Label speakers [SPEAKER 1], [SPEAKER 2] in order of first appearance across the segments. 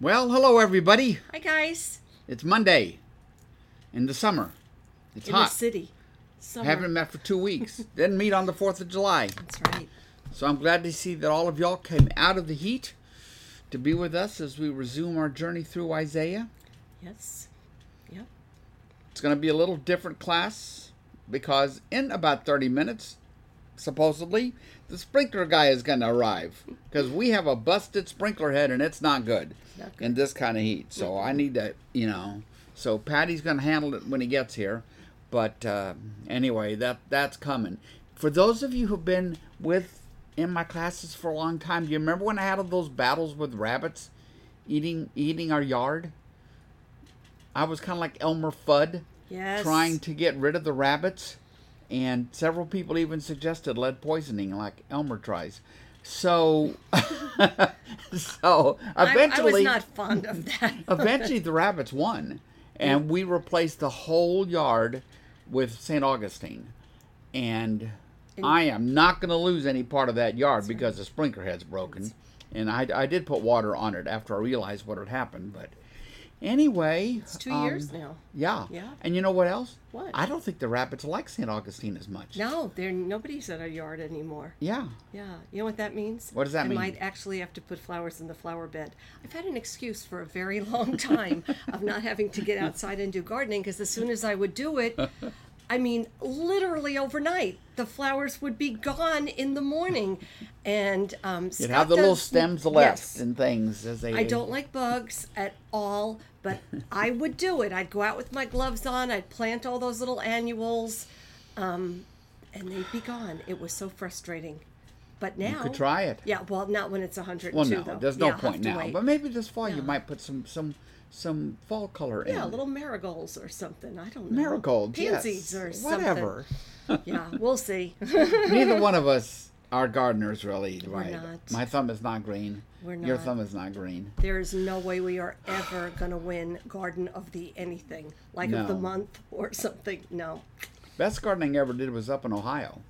[SPEAKER 1] Well, hello everybody.
[SPEAKER 2] Hi guys.
[SPEAKER 1] It's Monday in the summer. It's
[SPEAKER 2] in
[SPEAKER 1] hot.
[SPEAKER 2] the city. Summer.
[SPEAKER 1] Haven't met for two weeks. Didn't meet on the Fourth of July.
[SPEAKER 2] That's right.
[SPEAKER 1] So I'm glad to see that all of y'all came out of the heat to be with us as we resume our journey through Isaiah.
[SPEAKER 2] Yes. Yep.
[SPEAKER 1] It's going to be a little different class because in about 30 minutes, supposedly, the sprinkler guy is going to arrive because we have a busted sprinkler head and it's not good,
[SPEAKER 2] Not good.
[SPEAKER 1] in this kind of heat. So I need to, you know, so Patty's going to handle it when he gets here. But uh, anyway, that that's coming. For those of you who've been with in my classes for a long time, do you remember when I had all those battles with rabbits eating eating our yard? I was kind of like Elmer Fudd
[SPEAKER 2] Yes.
[SPEAKER 1] trying to get rid of the rabbits, and several people even suggested lead poisoning, like Elmer tries. So, so eventually,
[SPEAKER 2] I, was not fond of that.
[SPEAKER 1] eventually the rabbits won, and we replaced the whole yard with St. Augustine, and I am not going to lose any part of that yard because the sprinkler head's broken, and I, I did put water on it after I realized what had happened, but. Anyway,
[SPEAKER 2] it's two
[SPEAKER 1] um,
[SPEAKER 2] years now.
[SPEAKER 1] yeah.
[SPEAKER 2] Yeah.
[SPEAKER 1] And you know what else?
[SPEAKER 2] What?
[SPEAKER 1] I don't think the rabbits like St. Augustine as much.
[SPEAKER 2] No, there nobody's at our yard anymore.
[SPEAKER 1] Yeah.
[SPEAKER 2] Yeah. You know what that means?
[SPEAKER 1] What does that
[SPEAKER 2] I
[SPEAKER 1] mean?
[SPEAKER 2] might actually have to put flowers in the flower bed. I've had an excuse for a very long time of not having to get outside and do gardening because as soon as I would do it, I mean, literally overnight, the flowers would be gone in the morning, and um,
[SPEAKER 1] You'd have the little stems left
[SPEAKER 2] Yes.
[SPEAKER 1] and things as they.
[SPEAKER 2] I don't like bugs at all, but I would do it. I'd go out with my gloves on. I'd plant all those little annuals, um, and they'd be gone. It was so frustrating. But now,
[SPEAKER 1] You could try it.
[SPEAKER 2] Yeah, well, not when it's 102.
[SPEAKER 1] Well, no,
[SPEAKER 2] though.
[SPEAKER 1] there's no
[SPEAKER 2] Yeah,
[SPEAKER 1] point now.
[SPEAKER 2] wait.
[SPEAKER 1] But maybe this fall you might put some some some fall color in.
[SPEAKER 2] yeah, little marigolds or something. I don't know.
[SPEAKER 1] marigolds,
[SPEAKER 2] pansies
[SPEAKER 1] yes.
[SPEAKER 2] or something.
[SPEAKER 1] whatever.
[SPEAKER 2] Yeah, we'll see.
[SPEAKER 1] Neither one of us are gardeners, really.
[SPEAKER 2] We're
[SPEAKER 1] right?
[SPEAKER 2] not.
[SPEAKER 1] My thumb is not green.
[SPEAKER 2] We're not.
[SPEAKER 1] Your thumb is not green.
[SPEAKER 2] there is no way we are ever gonna win Garden of the anything, like of the month or something. No.
[SPEAKER 1] Best gardening I ever did was up in Ohio.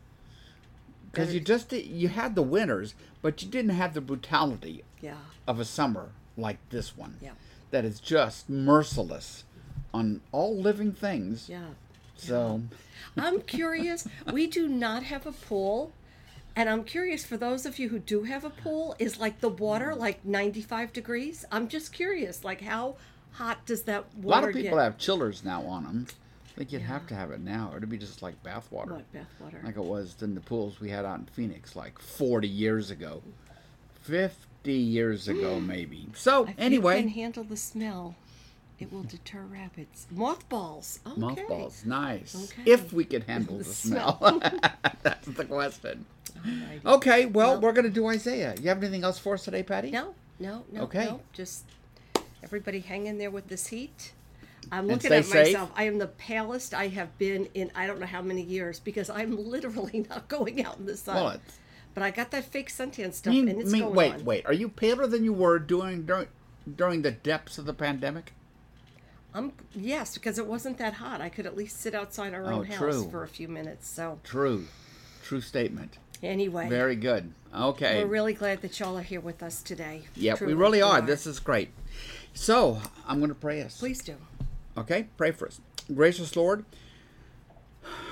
[SPEAKER 1] Because you just did, you had the winters, but you didn't have the brutality
[SPEAKER 2] Yeah.
[SPEAKER 1] of a summer like this one.
[SPEAKER 2] Yeah.
[SPEAKER 1] That is just merciless on all living things.
[SPEAKER 2] Yeah.
[SPEAKER 1] So
[SPEAKER 2] I'm curious. We do not have a pool. And I'm curious for those of you who do have a pool, is like the water like 95 degrees? I'm just curious, like how hot does that water? get?
[SPEAKER 1] a lot of people
[SPEAKER 2] get?
[SPEAKER 1] have chillers now on them. I think you'd have to have it now, or it'd be just like bath water,
[SPEAKER 2] What bath water?
[SPEAKER 1] like it was in the pools we had out in Phoenix like 40 years ago, 50 years ago maybe. So anyway.
[SPEAKER 2] If you can handle the smell, it will deter rabbits. Mothballs. Okay.
[SPEAKER 1] mothballs, nice.
[SPEAKER 2] Okay.
[SPEAKER 1] If we can handle the, smell, that's the question.
[SPEAKER 2] Alrighty.
[SPEAKER 1] Okay, well,
[SPEAKER 2] Well-
[SPEAKER 1] we're gonna do Isaiah. You have anything else for us today, Patty?
[SPEAKER 2] No, no, no.
[SPEAKER 1] Okay.
[SPEAKER 2] No. Just everybody hang in there with this heat. I'm looking at
[SPEAKER 1] safe.
[SPEAKER 2] myself. I am the palest I have been in I don't know how many years because I'm literally not going out in the sun.
[SPEAKER 1] Well,
[SPEAKER 2] but I got that fake suntan stuff
[SPEAKER 1] mean,
[SPEAKER 2] and it's
[SPEAKER 1] mean,
[SPEAKER 2] going
[SPEAKER 1] wait,
[SPEAKER 2] on.
[SPEAKER 1] wait. Are you paler than you were during during during the depths of the pandemic?
[SPEAKER 2] I'm yes, because it wasn't that hot. I could at least sit outside our
[SPEAKER 1] Oh,
[SPEAKER 2] own house
[SPEAKER 1] true.
[SPEAKER 2] for a few minutes. So
[SPEAKER 1] True, true statement.
[SPEAKER 2] anyway,
[SPEAKER 1] Very good. Okay.
[SPEAKER 2] we're really glad that y'all are here with us today.
[SPEAKER 1] Yep,
[SPEAKER 2] Truly,
[SPEAKER 1] we really are. This is great. So I'm going to pray us.
[SPEAKER 2] Please do.
[SPEAKER 1] Okay, pray for us. Gracious Lord,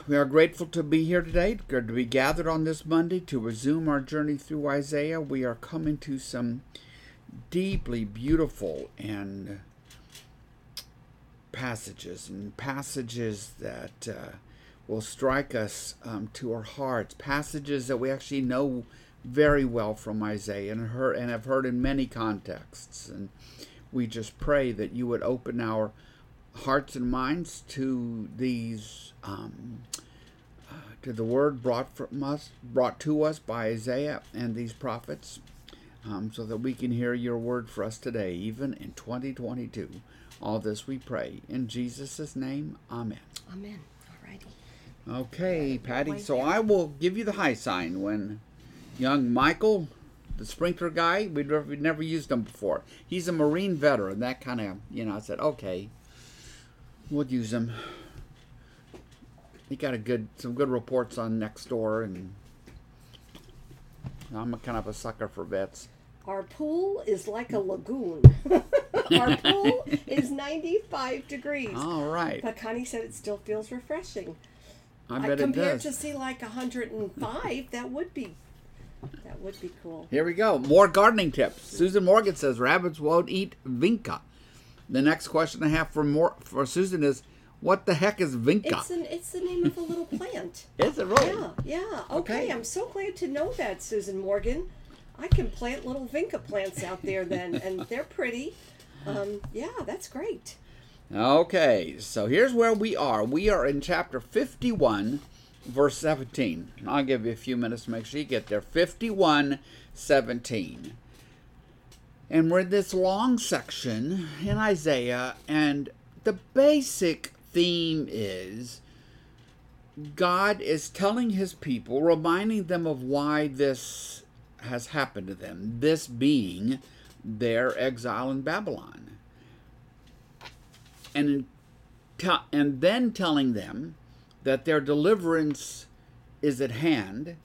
[SPEAKER 1] we are grateful to be here today, good to be gathered on this Monday to resume our journey through Isaiah. We are coming to some deeply beautiful and passages and passages that uh, will strike us um, to our hearts. Passages that we actually know very well from Isaiah and heard and have heard in many contexts. And we just pray that you would open our hearts and minds to these um, uh, to the word brought from us brought to us by Isaiah and these prophets um, so that we can hear your word for us today even in 2022 all this we pray in Jesus' name. Amen.
[SPEAKER 2] Amen. Alrighty.
[SPEAKER 1] okay Patty so. I will give you the high sign. When young Michael the sprinkler guy we'd never, we'd never used him before. He's a marine veteran that kind of you know I said okay we'll use him. He got a good some good reports on next door, and I'm a kind of a sucker for vets.
[SPEAKER 2] Our pool is like a lagoon. Our pool is 95 degrees.
[SPEAKER 1] All right.
[SPEAKER 2] But Connie said it still feels refreshing.
[SPEAKER 1] I
[SPEAKER 2] I
[SPEAKER 1] bet it
[SPEAKER 2] compared
[SPEAKER 1] does.
[SPEAKER 2] to see like 105, that would be that would be cool.
[SPEAKER 1] Here we go. More gardening tips. Susan Morgan says rabbits won't eat vinca. The next question I have for more for Susan is, what the heck is vinca?
[SPEAKER 2] It's an it's the name of a little plant.
[SPEAKER 1] Is it really?
[SPEAKER 2] Yeah, yeah. Okay,
[SPEAKER 1] Okay.
[SPEAKER 2] I'm so glad to know that, Susan Morgan. I can plant little vinca plants out there then, and they're pretty. Um, yeah, that's great.
[SPEAKER 1] Okay, so here's where we are. We are in chapter 51, verse 17. I'll give you a few minutes to make sure you get there. 51, 17. And we're in this long section in Isaiah, and the basic theme is God is telling his people, reminding them of why this has happened to them, this being their exile in Babylon. And and then telling them that their deliverance is at hand,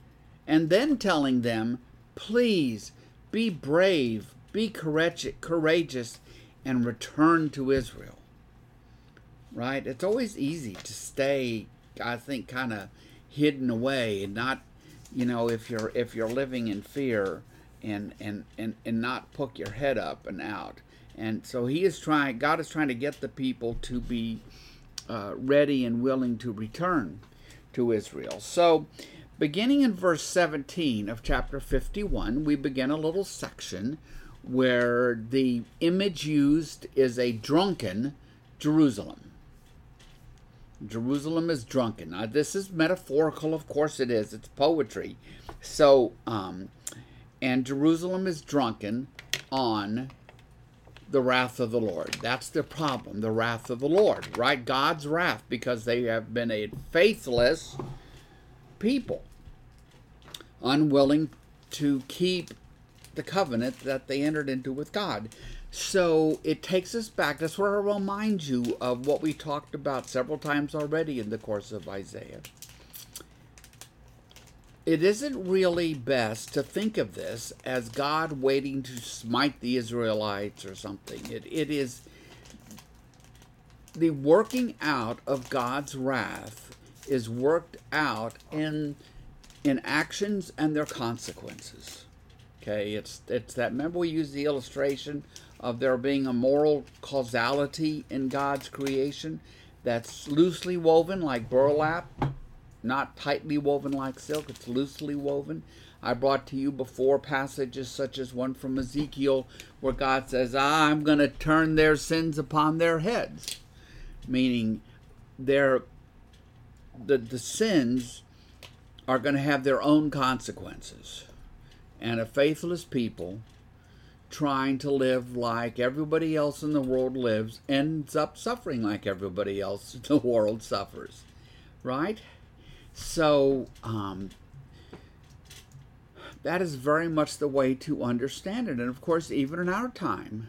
[SPEAKER 1] and then telling them, please be brave, be courage- courageous, and return to Israel. Right? It's always easy to stay, I think, kind of hidden away and not, you know, if you're if you're living in fear and and and and not poke your head up and out. And so he is trying. God is trying to get the people to be uh, ready and willing to return to Israel. So, beginning in verse 17 of chapter 51, we begin a little section where the image used is a drunken Jerusalem. Jerusalem is drunken. Now, this is metaphorical, of course it is. It's poetry. So, um, and Jerusalem is drunken on the wrath of the Lord. That's the problem, the wrath of the Lord, right? God's wrath because they have been a faithless people, unwilling to keep the covenant that they entered into with God. So it takes us back. That's where I remind you of what we talked about several times already in the course of Isaiah. It isn't really best to think of this as God waiting to smite the Israelites or something. It, it is the working out of God's wrath is worked out in in actions and their consequences. Okay, it's it's that. Remember, we used the illustration of there being a moral causality in God's creation that's loosely woven like burlap, not tightly woven like silk. It's loosely woven. I brought to you before passages such as one from Ezekiel where God says, "I'm going to turn their sins upon their heads," meaning their the the sins are going to have their own consequences. And a faithless people trying to live like everybody else in the world lives ends up suffering like everybody else in the world suffers. Right? So, um, that is very much the way to understand it. And of course, even in our time,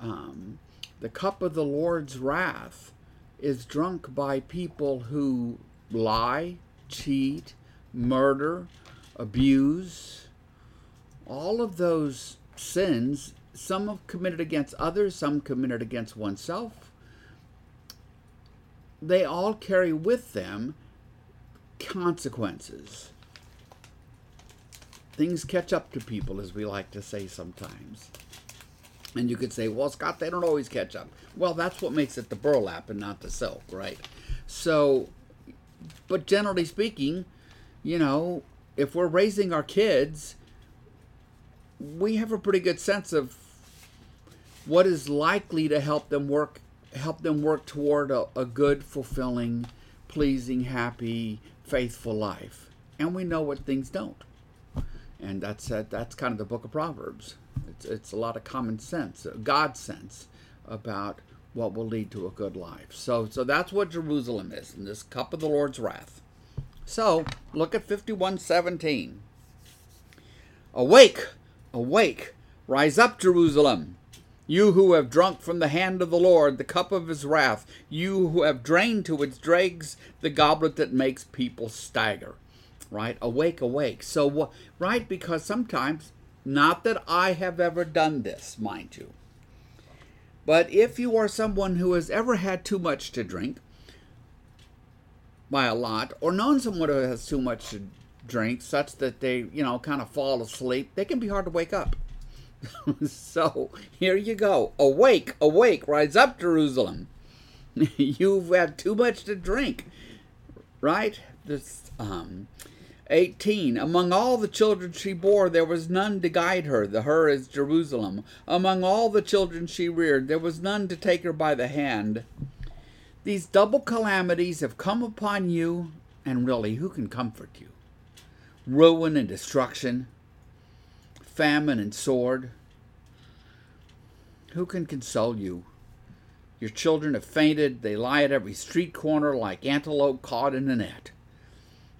[SPEAKER 1] um, the cup of the Lord's wrath is drunk by people who lie, cheat, murder, abuse, all of those sins, some committed against others, some committed against oneself, they all carry with them consequences. Things catch up to people, as we like to say sometimes. And you could say, well, Scott, they don't always catch up. Well, that's what makes it the burlap and not the silk, right? So, but generally speaking, you know, if we're raising our kids, we have a pretty good sense of what is likely to help them work help them work toward a, a good, fulfilling, pleasing, happy, faithful life. And we know what things don't. And that's uh, that's kind of the book of Proverbs. It's it's a lot of common sense, uh, God sense about what will lead to a good life. So so that's what Jerusalem is, in this cup of the Lord's wrath. So look at 5117. Awake, awake, rise up, Jerusalem. You who have drunk from the hand of the Lord the cup of his wrath, you who have drained to its dregs the goblet that makes people stagger. Right? Awake, awake. So, right? Because sometimes, not that I have ever done this, mind you, But if you are someone who has ever had too much to drink, by a lot, or known someone who has too much to drink, such that they, you know, kind of fall asleep, they can be hard to wake up. so here you go. Awake, awake, rise up, Jerusalem. You've had too much to drink. Right? This um 18. Among all the children she bore, there was none to guide her. The her is Jerusalem. Among all the children she reared, there was none to take her by the hand. These double calamities have come upon you, and really, who can comfort you? Ruin and destruction, famine and sword. Who can console you? Your children have fainted. They lie at every street corner like antelope caught in a net.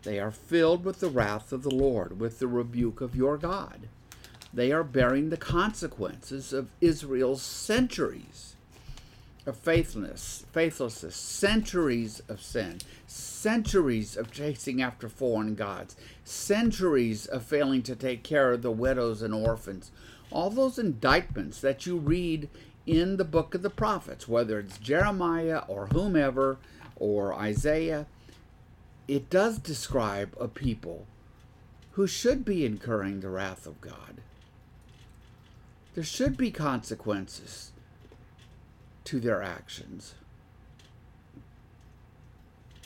[SPEAKER 1] They are filled with the wrath of the Lord, with the rebuke of your God. They are bearing the consequences of Israel's centuries of faithlessness, faithlessness, centuries of sin, centuries of chasing after foreign gods, centuries of failing to take care of the widows and orphans. All those indictments that you read in the book of the prophets, whether it's Jeremiah or whomever or Isaiah, it does describe a people who should be incurring the wrath of God. There should be consequences to their actions.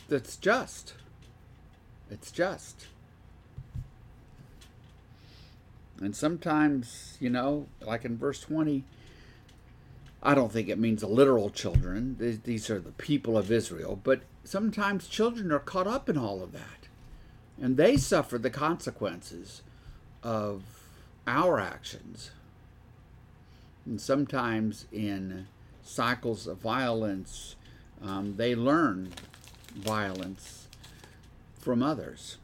[SPEAKER 1] That's just. It's just. And sometimes, you know, like in verse 20, I don't think it means literal children. These are the people of Israel. But sometimes children are caught up in all of that. And they suffer the consequences of our actions. And sometimes in cycles of violence, um, they learn violence from others.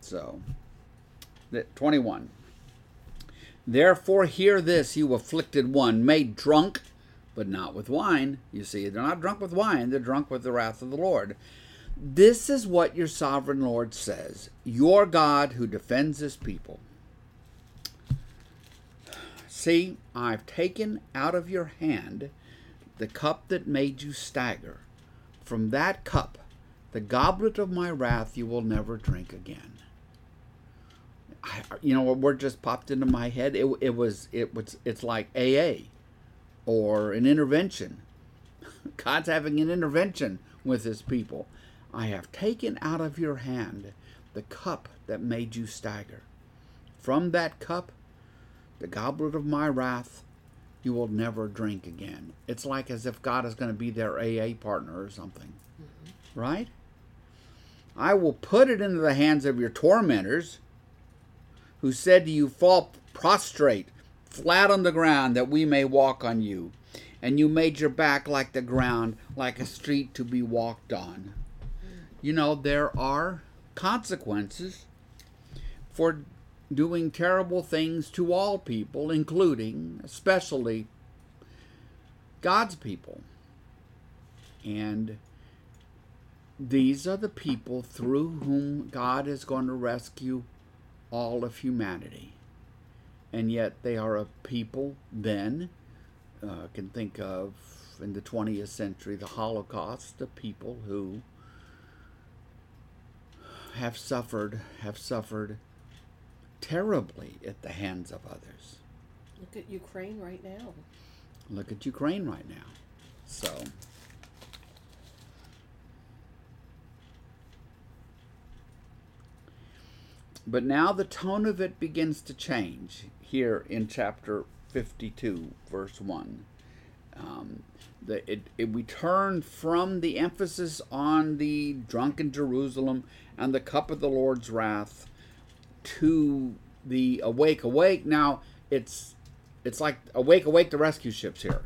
[SPEAKER 1] So, 21. Therefore, hear this, you afflicted one, made drunk, but not with wine. You see, they're not drunk with wine, they're drunk with the wrath of the Lord. This is what your sovereign Lord says, your God who defends his people. See, I've taken out of your hand the cup that made you stagger. From that cup, the goblet of my wrath, you will never drink again. I, you know, what word just popped into my head. It, it was, it was, it's like AA or an intervention. God's having an intervention with his people. I have taken out of your hand the cup that made you stagger. From that cup, the goblet of my wrath, you will never drink again. It's like as if God is going to be their AA partner or something. Mm-hmm. Right? I will put it into the hands of your tormentors who said to you, Fall prostrate, flat on the ground, that we may walk on you. And you made your back like the ground, like a street to be walked on. You know, there are consequences for doing terrible things to all people, including, especially, God's people. And these are the people through whom God is going to rescue all of humanity. And yet they are a people then, uh, can think of in the 20th century, the Holocaust, the people who have suffered, have suffered terribly at the hands of others.
[SPEAKER 2] Look at Ukraine right now.
[SPEAKER 1] Look at Ukraine right now. So. But now the tone of it begins to change here in chapter 52, verse 1. Um, the, it, it, we turn from the emphasis on the drunken Jerusalem and the cup of the Lord's wrath to the awake awake. Now it's it's like awake awake the rescue ships here.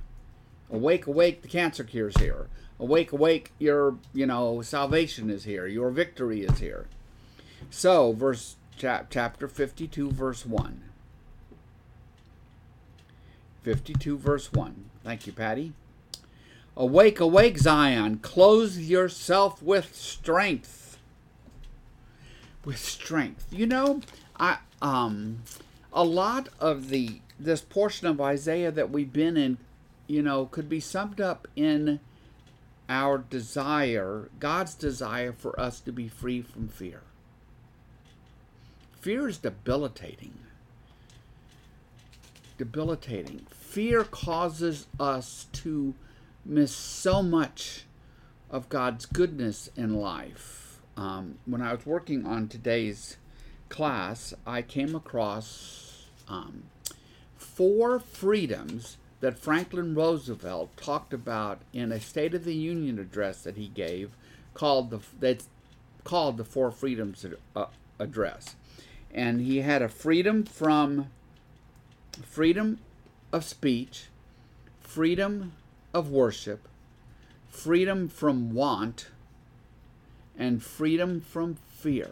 [SPEAKER 1] Awake awake the cancer cures here. Awake awake your you know salvation is here. Your victory is here. So verse chap, chapter 52 verse 1 52 verse 1 thank you patty. Awake awake zion clothe yourself with strength with strength. You know, I um a lot of the this portion of Isaiah that we've been in you know, could be summed up in our desire, God's desire for us to be free from fear. Fear is debilitating. Debilitating. Fear causes us to miss so much of God's goodness in life. Um, when I was working on today's class, I came across um, four freedoms that Franklin Roosevelt talked about in a State of the Union address that he gave, called the that's called the Four Freedoms uh, Address, and he had a freedom from freedom of speech, freedom of worship, freedom from want, and freedom from fear.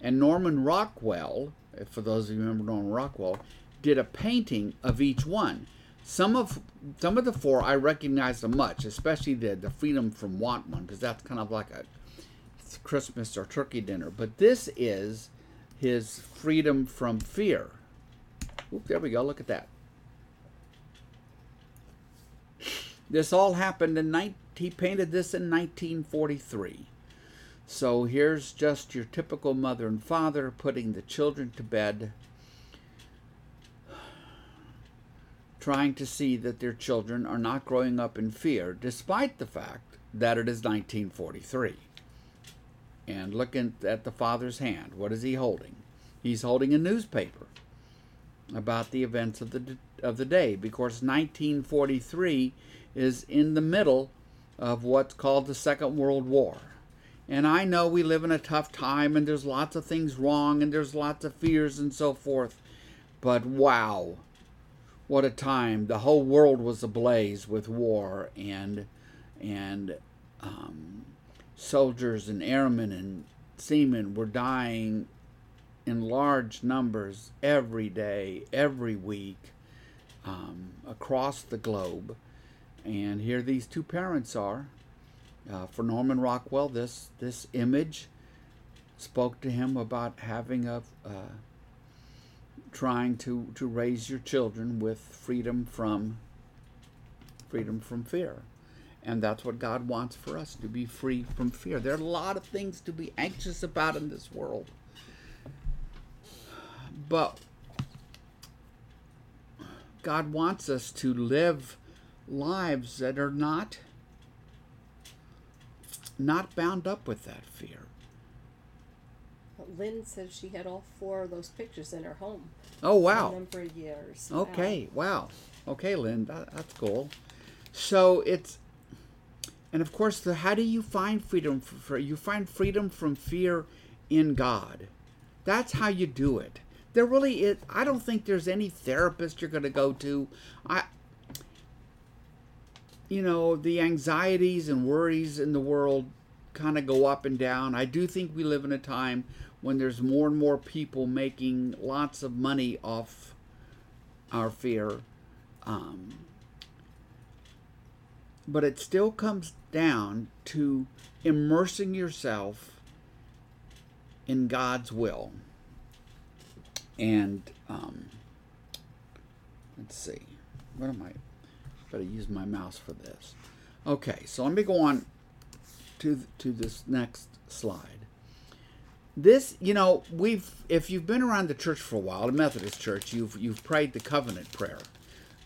[SPEAKER 1] And Norman Rockwell, for those of you remember Norman Rockwell, did a painting of each one. Some of some of the four I recognized them much, especially the the freedom from want one, because that's kind of like a Christmas or turkey dinner. But this is his freedom from fear. Oop, there we go. Look at that. This all happened in 19, he painted this in 1943. So here's just your typical mother and father putting the children to bed trying to see that their children are not growing up in fear, despite the fact that it is 1943. And looking at the father's hand, what is he holding? He's holding a newspaper about the events of the of the day because 1943 is in the middle of what's called the Second World War. And I know we live in a tough time and there's lots of things wrong and there's lots of fears and so forth. But wow, what a time! The whole world was ablaze with war, and and um, soldiers and airmen and seamen were dying in large numbers every day, every week, um, across the globe. And here these two parents are. Uh, for Norman Rockwell, this this image spoke to him about having a, uh, trying to, to raise your children with freedom from freedom from fear. And that's what God wants for us to be free from fear. There are a lot of things to be anxious about in this world. But God wants us to live lives that are not not bound up with that fear.
[SPEAKER 2] Lynn says she had all four of those pictures in her home.
[SPEAKER 1] Oh wow!
[SPEAKER 2] For a number of years.
[SPEAKER 1] Okay, wow. wow. Okay, Lynn, that, that's cool. So it's, and of course, the how do you find freedom? For, you find freedom from fear in God. That's how you do it. There really is. I don't think there's any therapist you're going to go to. I, you know, the anxieties and worries in the world kind of go up and down. I do think we live in a time when there's more and more people making lots of money off our fear. Um, but it still comes down to immersing yourself in God's will. And um, let's see, what am I? Better use my mouse for this. Okay, so let me go on to to this next slide. This you know we've if you've been around the church for a while the methodist church you've you've prayed the covenant prayer.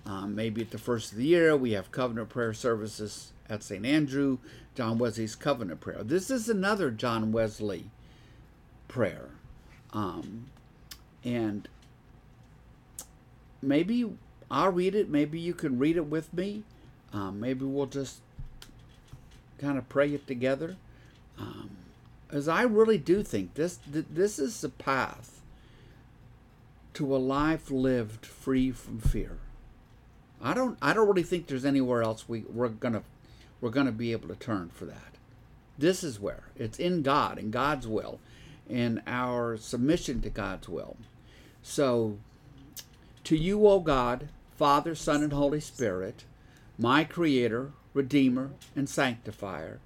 [SPEAKER 1] Um, maybe at the first of the year we have covenant prayer services at st andrew john wesley's covenant prayer. This is another john wesley prayer. Um, and maybe i'll read it maybe you can read it with me um, maybe we'll just kind of pray it together um, as I really do think this this is the path to a life lived free from fear. I don't I don't really think there's anywhere else we, we're gonna we're gonna be able to turn for that. This is where it's in God in God's will, in our submission to God's will. So, to you, O God, Father, Son, and Holy Spirit, my Creator, Redeemer, and Sanctifier,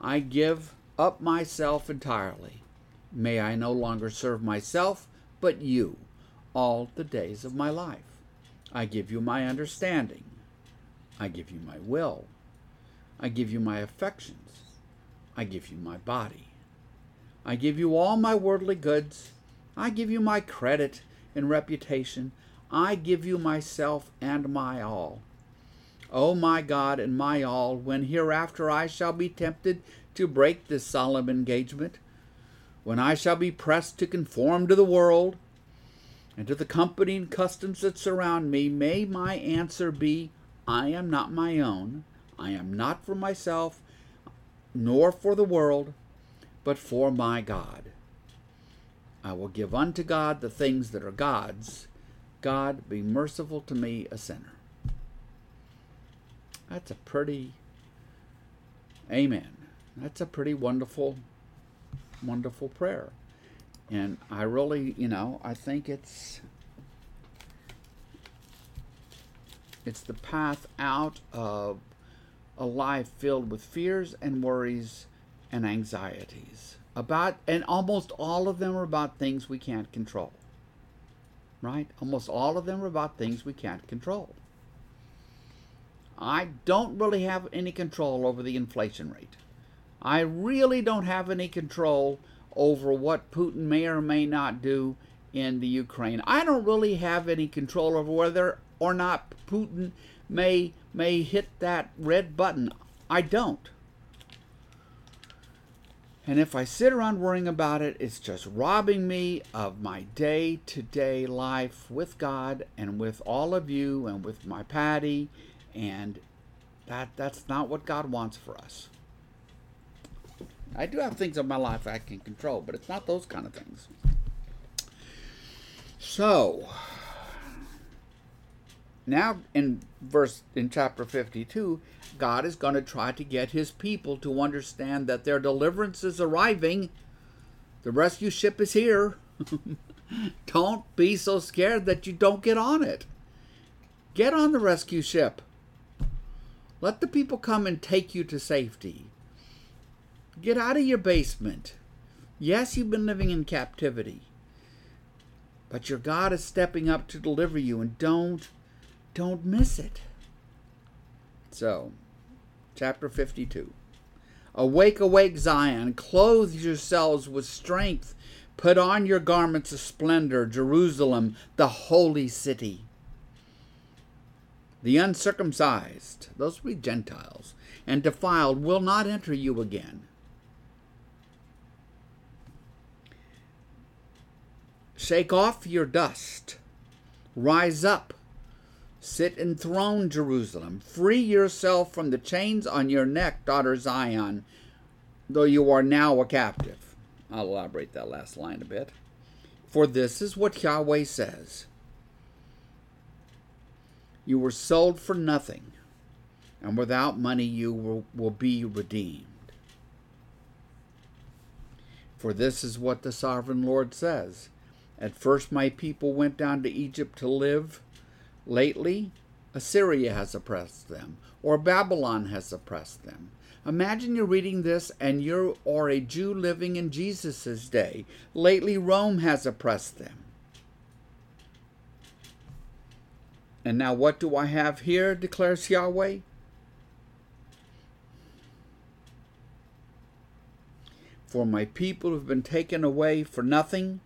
[SPEAKER 1] I give up myself entirely. May I no longer serve myself, but you, all the days of my life. I give you my understanding, I give you my will. I give you my affections. I give you my body. I give you all my worldly goods. I give you my credit and reputation. I give you myself and my all. O my God and my all, when hereafter I shall be tempted to break this solemn engagement, when I shall be pressed to conform to the world and to the company and customs that surround me, may my answer be, I am not my own, I am not for myself, nor for the world, but for my God. I will give unto God the things that are God's. God be merciful to me, a sinner. That's a pretty, amen. That's a pretty wonderful, wonderful prayer. And I really, you know, I think it's it's the path out of a life filled with fears and worries and anxieties about and almost all of them are about things we can't control. Right? Almost all of them are about things we can't control. I don't really have any control over the inflation rate. I really don't have any control over what Putin may or may not do in the Ukraine. I don't really have any control over whether or not Putin may may hit that red button. I don't. And if I sit around worrying about it, it's just robbing me of my day to day life with God and with all of you and with my Patty. And that, that's not what God wants for us. I do have things in my life I can control, but it's not those kind of things. So, now in verse in chapter 52 god is going to try to get his people to understand that their deliverance is arriving. The rescue ship is here. Don't be so scared that you don't get on it. Get on the rescue ship. Let the people come and take you to safety. Get out of your basement. Yes you've been living in captivity but your god is stepping up to deliver you and don't don't miss it. So, chapter 52. Awake, awake, Zion, clothe yourselves with strength. Put on your garments of splendor, Jerusalem, the holy city. The uncircumcised, those will be Gentiles, and defiled will not enter you again. Shake off your dust. Rise up, Sit enthroned, Jerusalem. Free yourself from the chains on your neck, daughter Zion, though you are now a captive. I'll elaborate that last line a bit. For this is what Yahweh says You were sold for nothing, and without money you will, will be redeemed. For this is what the sovereign Lord says At first my people went down to Egypt to live Lately, Assyria has oppressed them, or Babylon has oppressed them. Imagine you're reading this and you are a Jew living in Jesus' day. Lately, Rome has oppressed them. And now, what do I have here, declares Yahweh? For my people have been taken away for nothing,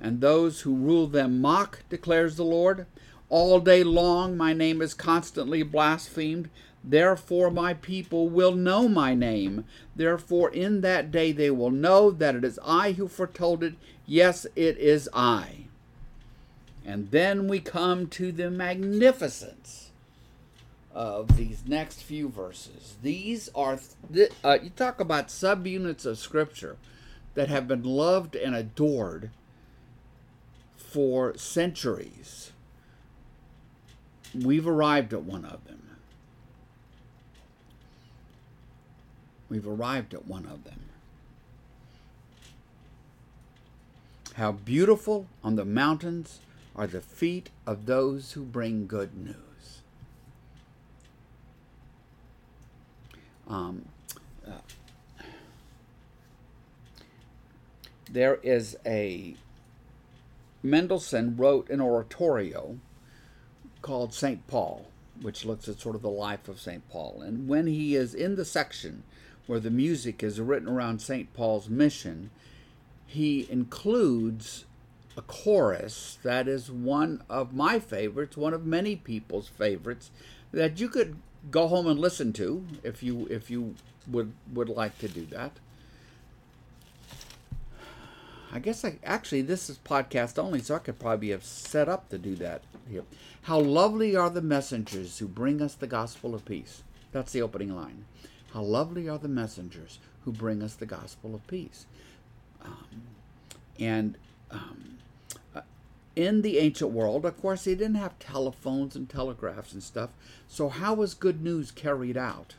[SPEAKER 1] and those who rule them mock, declares the Lord. All day long my name is constantly blasphemed. Therefore my people will know my name. Therefore in that day they will know that it is I who foretold it. Yes, it is I. And then we come to the magnificence of these next few verses. These are, uh, you talk about subunits of Scripture that have been loved and adored for centuries we've arrived at one of them. We've arrived at one of them. How beautiful on the mountains are the feet of those who bring good news. Um, uh, there is a Mendelssohn wrote an oratorio called St. Paul. which looks at sort of the life of St. Paul. And when he is in the section where the music is written around St. Paul's mission, he includes a chorus that is one of my favorites, one of many people's favorites, that you could go home and listen to if you if you would would like to do that. I guess I actually this is podcast only, so I could probably have set up to do that here. How lovely are the messengers who bring us the gospel of peace. That's the opening line. How lovely are the messengers who bring us the gospel of peace. Um, and um, uh, in the ancient world, of course, they didn't have telephones and telegraphs and stuff. So how was good news carried out?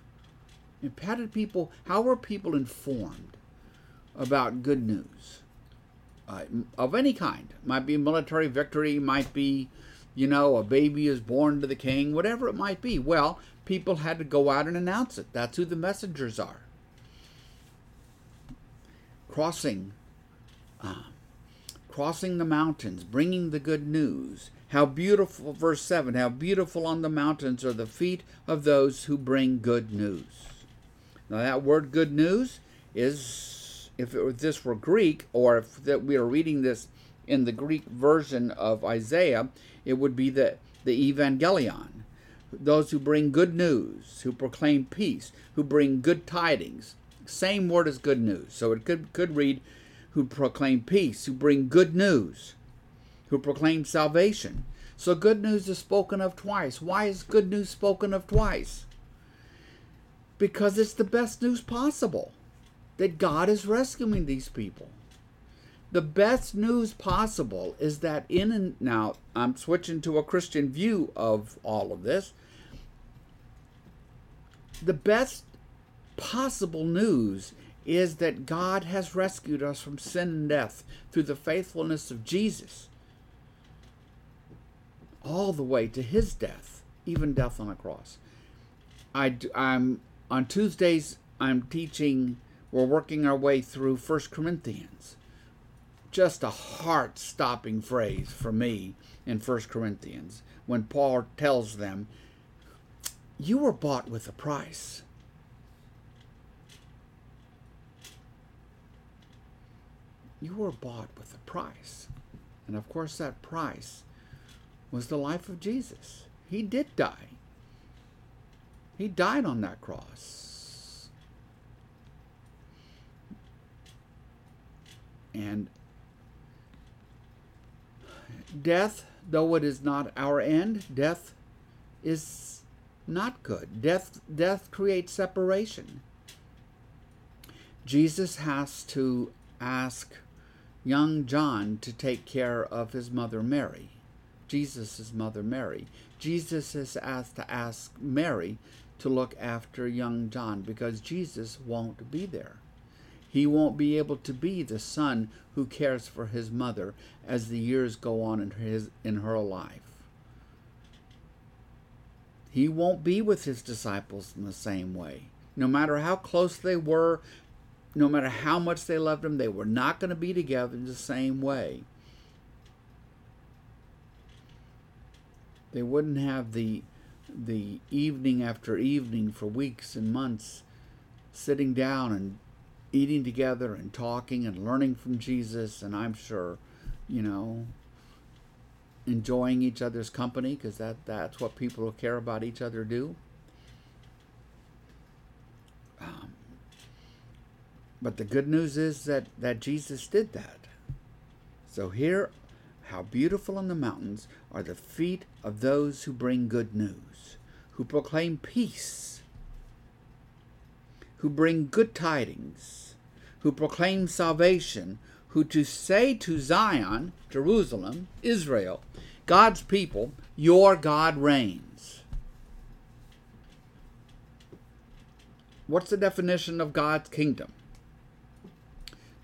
[SPEAKER 1] And how did people? How were people informed about good news? Uh, of any kind. Might be military victory, might be, you know, a baby is born to the king, whatever it might be. Well, people had to go out and announce it. That's who the messengers are. Crossing, uh, crossing the mountains, bringing the good news. How beautiful, verse 7 how beautiful on the mountains are the feet of those who bring good news. Now, that word good news is if it, this were Greek, or if that we are reading this in the Greek version of Isaiah, it would be the, the evangelion, those who bring good news, who proclaim peace, who bring good tidings. Same word as good news. So it could, could read, who proclaim peace, who bring good news, who proclaim salvation. So good news is spoken of twice. Why is good news spoken of twice? Because it's the best news possible that God is rescuing these people. The best news possible is that in and now I'm switching to a Christian view of all of this. The best possible news is that God has rescued us from sin and death through the faithfulness of Jesus, all the way to his death, even death on a cross. I, I'm on Tuesdays. I'm teaching we're working our way through 1 Corinthians. Just a heart stopping phrase for me in 1 Corinthians when Paul tells them, You were bought with a price. You were bought with a price. And of course, that price was the life of Jesus. He did die. He died on that cross. And death, though it is not our end, death is not good. Death, death creates separation. Jesus has to ask young John to take care of his mother Mary, Jesus' mother Mary. Jesus is asked to ask Mary to look after young John because Jesus won't be there. He won't be able to be the son who cares for his mother as the years go on in his in her life. He won't be with his disciples in the same way. No matter how close they were, no matter how much they loved him, they were not going to be together in the same way. They wouldn't have the the evening after evening for weeks and months sitting down and eating together and talking and learning from Jesus, and I'm sure, you know, enjoying each other's company because that, that's what people who care about each other do. Um, but the good news is that, that Jesus did that. So here, how beautiful in the mountains are the feet of those who bring good news, who proclaim peace, who bring good tidings who proclaim salvation, who to say to Zion, Jerusalem, Israel, God's people, your God reigns. What's the definition of God's kingdom?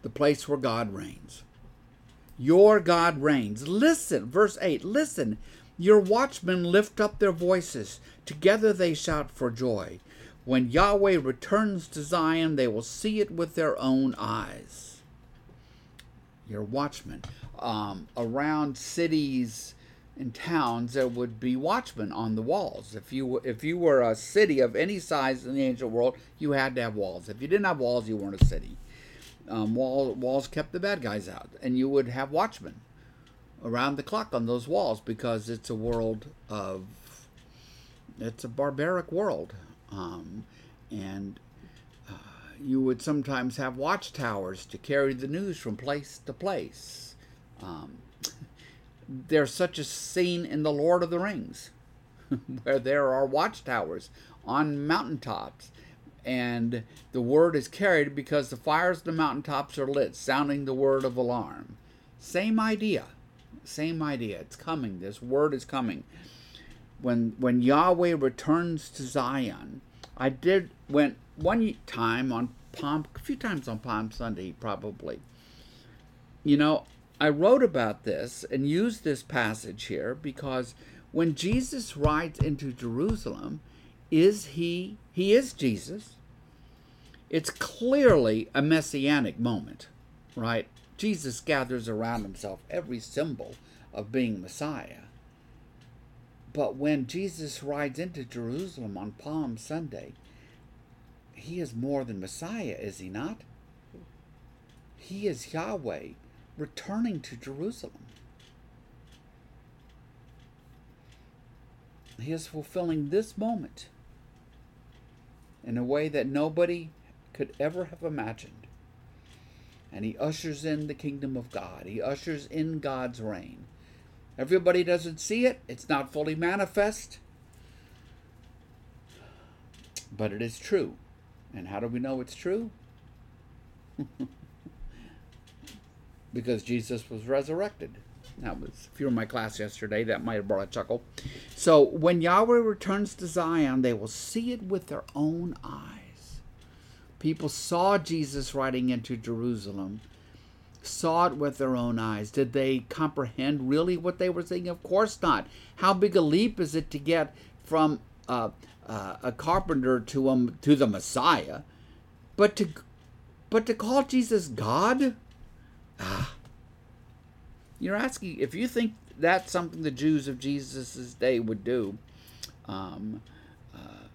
[SPEAKER 1] The place where God reigns. Your God reigns. Listen, verse 8 listen. Your watchmen lift up their voices. Together they shout for joy. When Yahweh returns to Zion, they will see it with their own eyes. Your watchmen um, around cities and towns there would be watchmen on the walls. If you if you were a city of any size in the ancient world, you had to have walls. If you didn't have walls, you weren't a city. Um, wall, walls kept the bad guys out, and you would have watchmen around the clock on those walls because it's a world of it's a barbaric world, um, and uh, you would sometimes have watchtowers to carry the news from place to place. Um, there's such a scene in The Lord of the Rings where there are watchtowers on mountaintops and the word is carried because the fires of the mountaintops are lit, sounding the word of alarm. Same idea. Same idea. It's coming. This word is coming. When when Yahweh returns to Zion, I did went one time on Palm a few times on Palm Sunday probably. You know, I wrote about this and used this passage here because when Jesus rides into Jerusalem, is he he is Jesus? It's clearly a messianic moment, right? Jesus gathers around himself every symbol of being Messiah. But when Jesus rides into Jerusalem on Palm Sunday, he is more than Messiah, is he not? He is Yahweh returning to Jerusalem. He is fulfilling this moment in a way that nobody could ever have imagined. And he ushers in the kingdom of God. He ushers in God's reign. Everybody doesn't see it, it's not fully manifest, but it is true. And how do we know it's true? because Jesus was resurrected. That was, if you were in my class yesterday, that might have brought a chuckle. So, when Yahweh returns to Zion, they will see it with their own eyes. People saw Jesus riding into Jerusalem, saw it with their own eyes. Did they comprehend really what they were seeing? Of course not. How big a leap is it to get from uh, uh, a carpenter to um, to the Messiah? But to but to call Jesus God? Ah. You're asking if you think that's something the Jews of Jesus' day would do um, uh,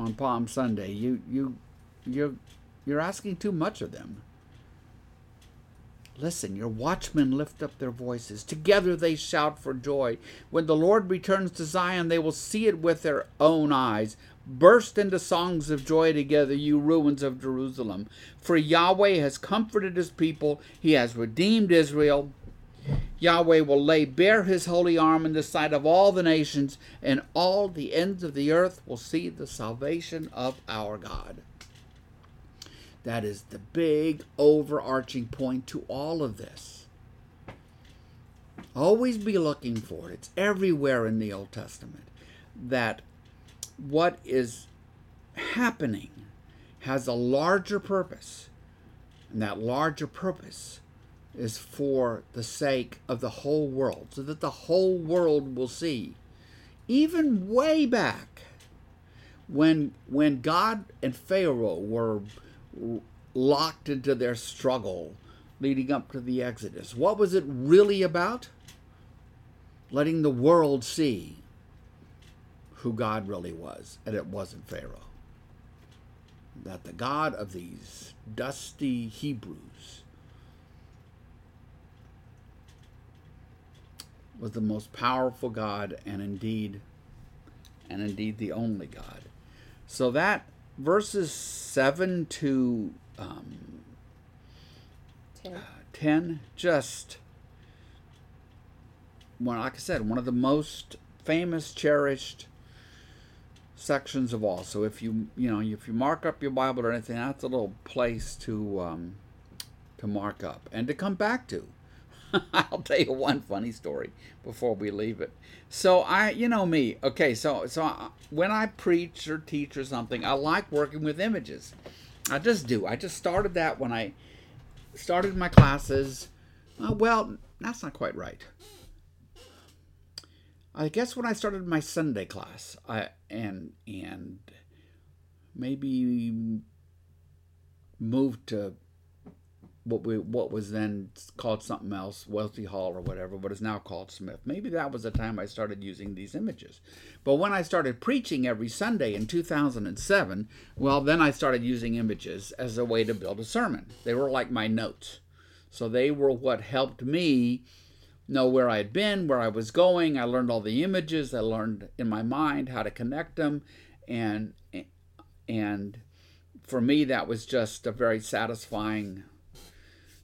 [SPEAKER 1] on Palm Sunday. You you you you're asking too much of them. Listen, your watchmen lift up their voices. Together they shout for joy. When the Lord returns to Zion, they will see it with their own eyes. Burst into songs of joy together, you ruins of Jerusalem. For Yahweh has comforted his people, he has redeemed Israel. Yahweh will lay bare his holy arm in the sight of all the nations, and all the ends of the earth will see the salvation of our God. That is the big overarching point to all of this. Always be looking for it. It's everywhere in the Old Testament that what is happening has a larger purpose. And that larger purpose is for the sake of the whole world, so that the whole world will see. Even way back, when when God and Pharaoh were locked into their struggle leading up to the Exodus, what was it really about? Letting the world see who God really was, and it wasn't Pharaoh. That the God of these dusty Hebrews was the most powerful God and indeed and indeed the only God. So that verses 7 to um, 10. Uh, 10 just one like I said one of the most famous cherished sections of all. So if you you know if you mark up your Bible or anything, that's a little place to um, to mark up and to come back to. I'll tell you one funny story before we leave it. So I, you know me, okay. So so I, when I preach or teach or something, I like working with images. I just do. I just started that when I started my classes. Uh, well, that's not quite right. I guess when I started my Sunday class, I and and maybe moved to what we what was then called something else, Wealthy Hall or whatever, but is now called Smith. Maybe that was the time I started using these images. But when I started preaching every Sunday in 2007, well, then I started using images as a way to build a sermon. They were like my notes. So they were what helped me know where I had been, where I was going. I learned all the images. I learned in my mind how to connect them and and for me that was just a very satisfying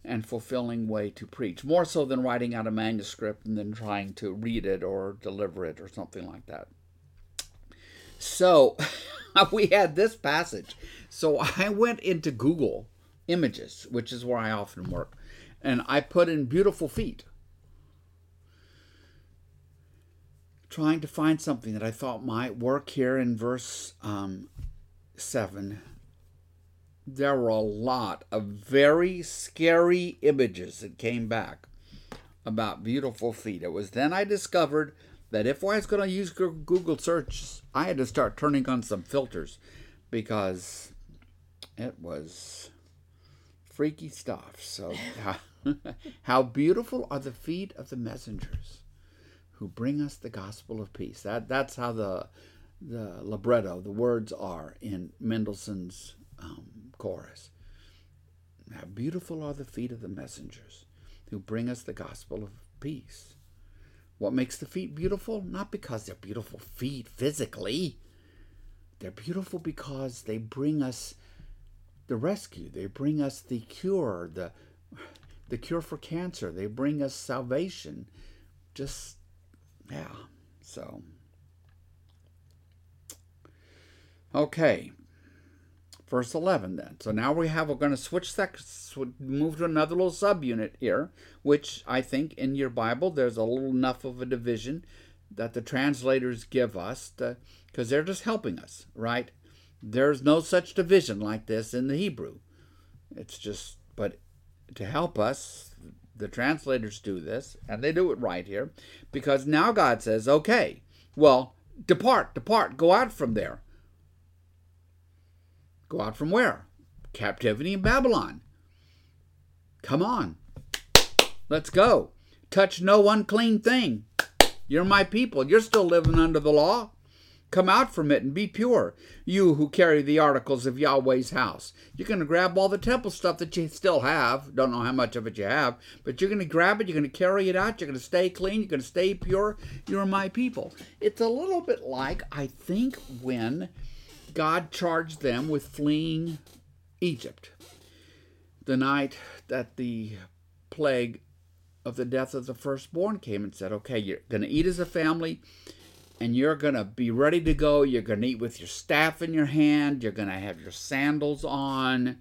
[SPEAKER 1] and fulfilling way to preach, more so than writing out a manuscript and then trying to read it or deliver it or something like that. So we had this passage. So I went into Google Images, which is where I often work, and I put in beautiful feet, trying to find something that I thought might work here in verse um, 7 there were a lot of very scary images that came back about beautiful feet. It was then I discovered that if I was going to use Google search, I had to start turning on some filters because it was freaky stuff. So, how beautiful are the feet of the messengers who bring us the gospel of peace. That that's how the the libretto, the words are in Mendelssohn's um, chorus. How beautiful are the feet of the messengers who bring us the gospel of peace. What makes the feet beautiful? Not because they're beautiful feet physically. They're beautiful because they bring us the rescue. They bring us the cure, the the cure for cancer. They bring us salvation. Just yeah. So okay verse 11 then. So now we have, we're going to switch sections, move to another little subunit here, which I think in your Bible there's a little enough of a division that the translators give us because they're just helping us, right? There's no such division like this in the Hebrew. It's just, but to help us, the translators do this, and they do it right here, because now God says, okay, well, depart, depart, go out from there. Go out from where? Captivity in Babylon. Come on. Let's go. Touch no unclean thing. You're my people. You're still living under the law. Come out from it and be pure, you who carry the articles of Yahweh's house. You're going to grab all the temple stuff that you still have. Don't know how much of it you have, but you're going to grab it. You're going to carry it out. You're going to stay clean. You're going to stay pure. You're my people. It's a little bit like, I think, when God charged them with fleeing Egypt. The night that the plague of the death of the firstborn came and said, Okay, you're going to eat as a family and you're going to be ready to go. You're going to eat with your staff in your hand. You're going to have your sandals on.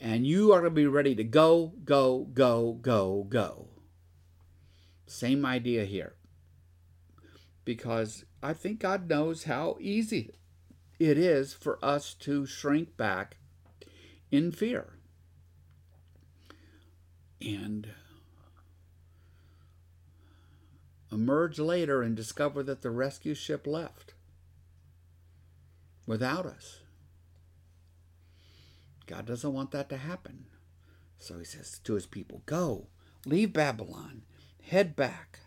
[SPEAKER 1] And you are going to be ready to go, go, go, go, go. Same idea here. Because I think God knows how easy it is for us to shrink back in fear. And emerge later and discover that the rescue ship left without us. God doesn't want that to happen. So he says to his people, Go, leave Babylon, head back.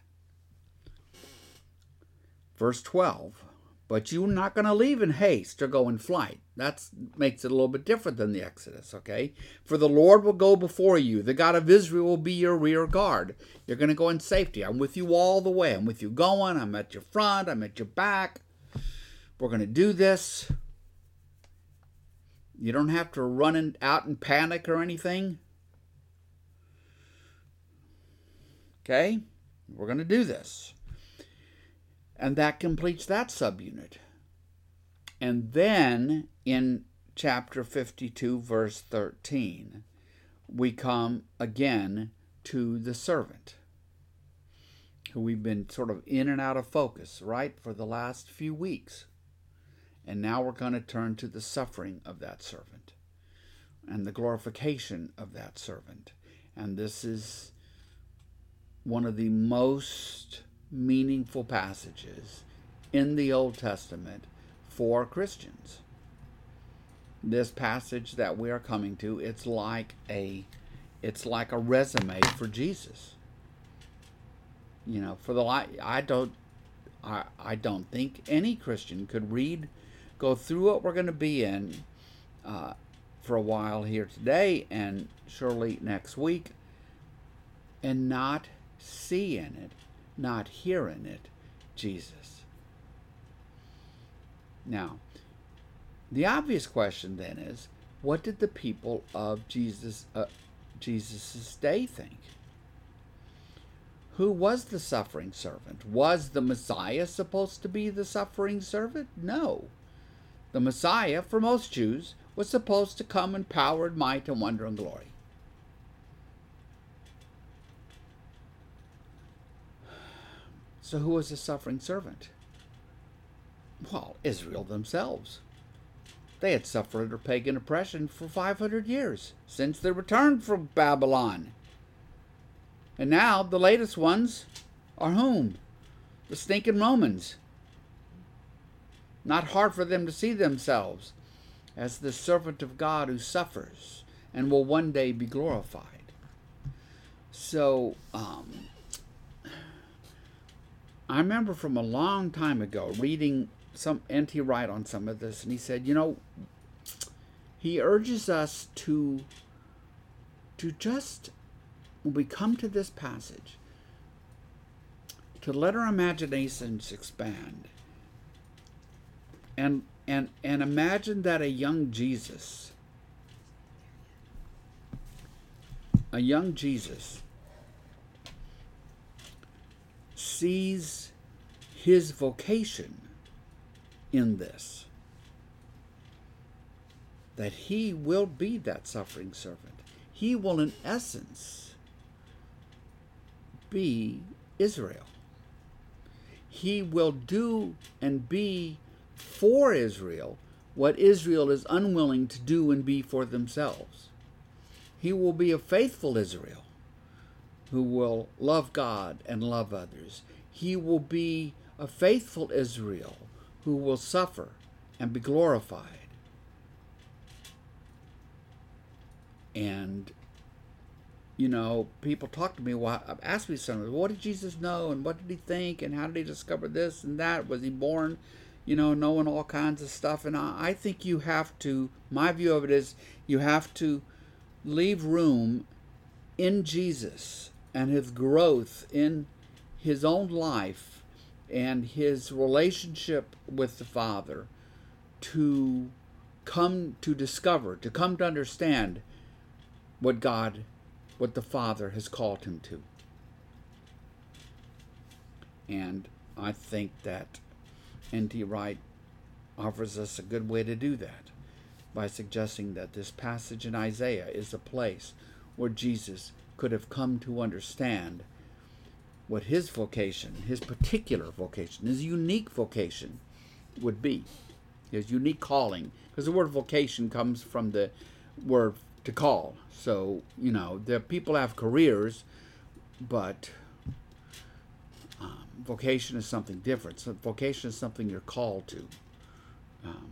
[SPEAKER 1] Verse 12 but you're not going to leave in haste or go in flight. That makes it a little bit different than the Exodus, okay? For the Lord will go before you. The God of Israel will be your rear guard. You're going to go in safety. I'm with you all the way. I'm with you going. I'm at your front. I'm at your back. We're going to do this. You don't have to run in, out in panic or anything. Okay? We're going to do this. And that completes that subunit. And then in chapter 52, verse 13, we come again to the servant, who we've been sort of in and out of focus, right, for the last few weeks. And now we're going to turn to the suffering of that servant and the glorification of that servant. And this is one of the most meaningful passages in the Old Testament for Christians. This passage that we are coming to, it's like a it's like a resume for Jesus. You know, for the life, I don't, I, I don't think any Christian could read, go through what we're going to be in, uh, for a while here today and surely next week, and not see in it, not hearing it, Jesus. Now, the obvious question then is, what did the people of Jesus uh, Jesus' day think? Who was the suffering servant? Was the Messiah supposed to be the suffering servant? No. The Messiah, for most Jews, was supposed to come in power and might and wonder and glory. So, who was the suffering servant? Well, Israel themselves. They had suffered under pagan oppression for 500 years since their return from Babylon. And now the latest ones are whom? The stinking Romans. Not hard for them to see themselves as the servant of God who suffers and will one day be glorified. So, um, I remember from a long time ago reading some N.T. Wright on some of this, and he said, you know, he urges us to to just when we come to this passage to let our imaginations expand and and and imagine that a young Jesus a young Jesus sees his vocation in this that he will be that suffering servant. He will, in essence, be Israel. He will do and be for Israel what Israel is unwilling to do and be for themselves. He will be a faithful Israel who will love God and love others. He will be a faithful Israel who will suffer and be glorified. And, you know, people talk to me, ask me something, what did Jesus know and what did he think and how did he discover this and that? Was he born, you know, knowing all kinds of stuff? And I, I think you have to, my view of it is, you have to leave room in Jesus and his growth in his own life and his relationship with the Father to come to discover, to come to understand what God, what the Father has called him to. And I think that N.T. Wright offers us a good way to do that by suggesting that this passage in Isaiah is a place where Jesus could have come to understand what his vocation, his particular vocation, his unique vocation would be, his unique calling. Because the word vocation comes from the word to call. So, you know, the people have careers, but um, vocation is something different. So vocation is something you're called to. Um,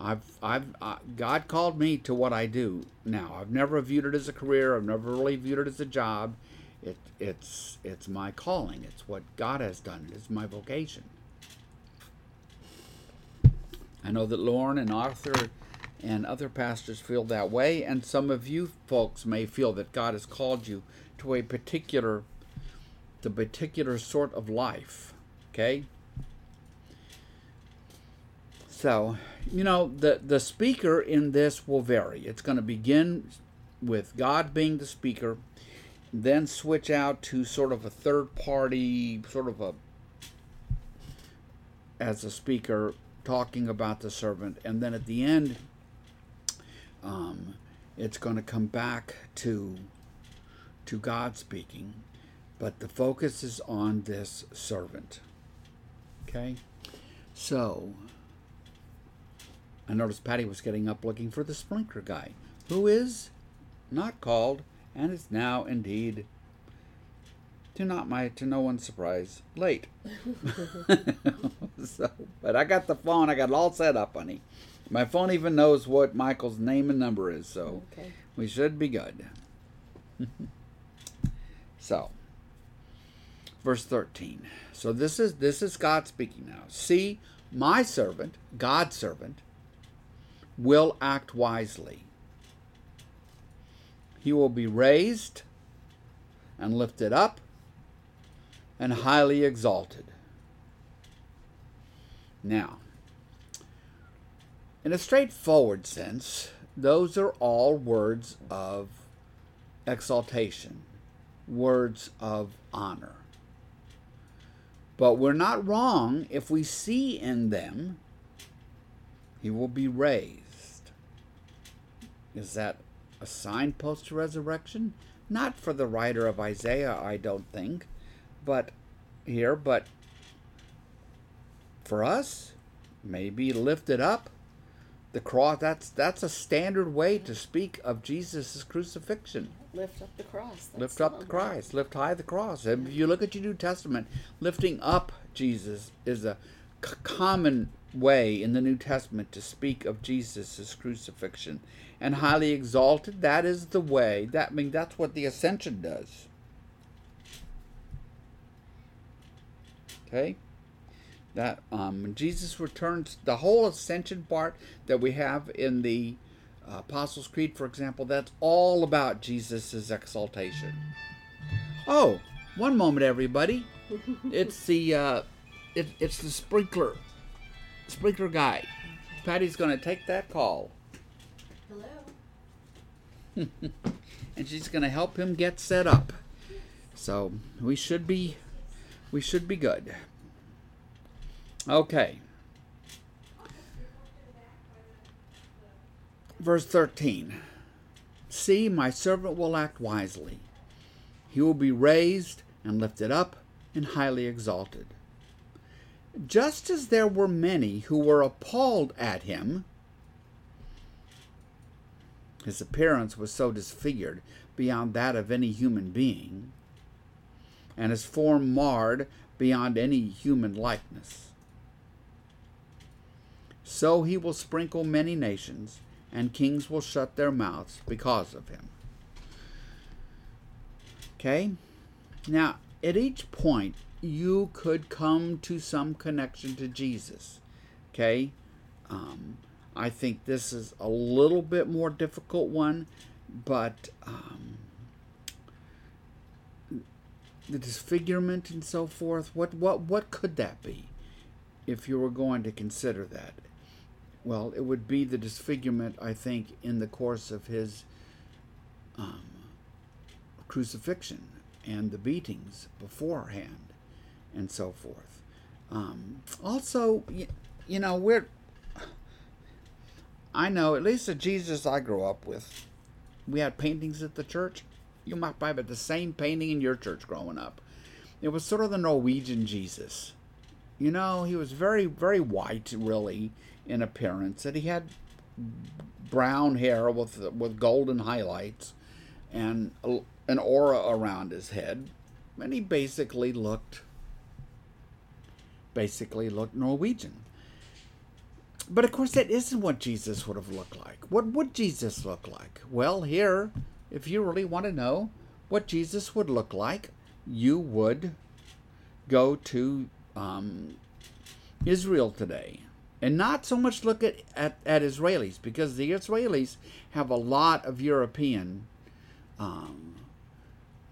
[SPEAKER 1] I've, I've, uh, God called me to what I do now. I've never viewed it as a career. I've never really viewed it as a job. It, it's, it's my calling. It's what God has done. It's my vocation. I know that Lauren and Arthur and other pastors feel that way, and some of you folks may feel that God has called you to a particular, the particular sort of life. Okay. So, you know, the the speaker in this will vary. It's going to begin with God being the speaker, then switch out to sort of a third party, sort of a as a speaker talking about the servant, and then at the end um, it's going to come back to to God speaking, but the focus is on this servant. Okay, so I noticed Patty was getting up looking for the sprinkler guy, who is not called and is now indeed to not my to no one's surprise late. so, but I got the phone. I got it all set up, honey. My phone even knows what Michael's name and number is, so
[SPEAKER 2] Okay.
[SPEAKER 1] we should be good. so, verse 13. So this is this is God speaking now. See, my servant, God's servant, will act wisely. He will be raised and lifted up and highly exalted. Now, in a straightforward sense, those are all words of exaltation, words of honor. But we're not wrong if we see in them, he will be raised. Is that a signpost to resurrection? Not for the writer of Isaiah, I don't think, but here, but for us, maybe lifted up. The cross that's that's a standard way to speak of Jesus' crucifixion.
[SPEAKER 2] Lift up the cross. That's
[SPEAKER 1] lift up the cross, lift high the cross. And if you look at your New Testament, lifting up Jesus is a c- common way in the New Testament to speak of Jesus' crucifixion. And highly exalted, that is the way. That I mean that's what the ascension does. Okay? That um, when Jesus returns, the whole ascension part that we have in the Apostles' Creed, for example, that's all about Jesus' exaltation. Oh, one moment, everybody. it's the uh, it, it's the sprinkler sprinkler guy. Patty's going to take that call. And she's going to help him get set up. So we should be we should be good. Okay. Verse 13. See, my servant will act wisely. He will be raised and lifted up and highly exalted. Just as there were many who were appalled at him, his appearance was so disfigured beyond that of any human being, and his form marred beyond any human likeness. So he will sprinkle many nations, and kings will shut their mouths because of him. Okay? Now, at each point, you could come to some connection to Jesus. Okay? Um, I think this is a little bit more difficult one, but um, the disfigurement and so forth. What what what could that be, if you were going to consider that? Well, it would be the disfigurement, I think, in the course of his um, crucifixion and the beatings beforehand, and so forth. Um, also, you, you know, we're I know, at least the Jesus I grew up with, we had paintings at the church. You might buy the same painting in your church growing up. It was sort of the Norwegian Jesus. You know, he was very, very white, really, in appearance, and he had brown hair with with golden highlights, and an aura around his head, and he basically looked, basically looked Norwegian. But of course, that isn't what Jesus would have looked like. What would Jesus look like? Well, here, if you really want to know what Jesus would look like, you would go to um, Israel today and not so much look at, at, at, Israelis because the Israelis have a lot of European um,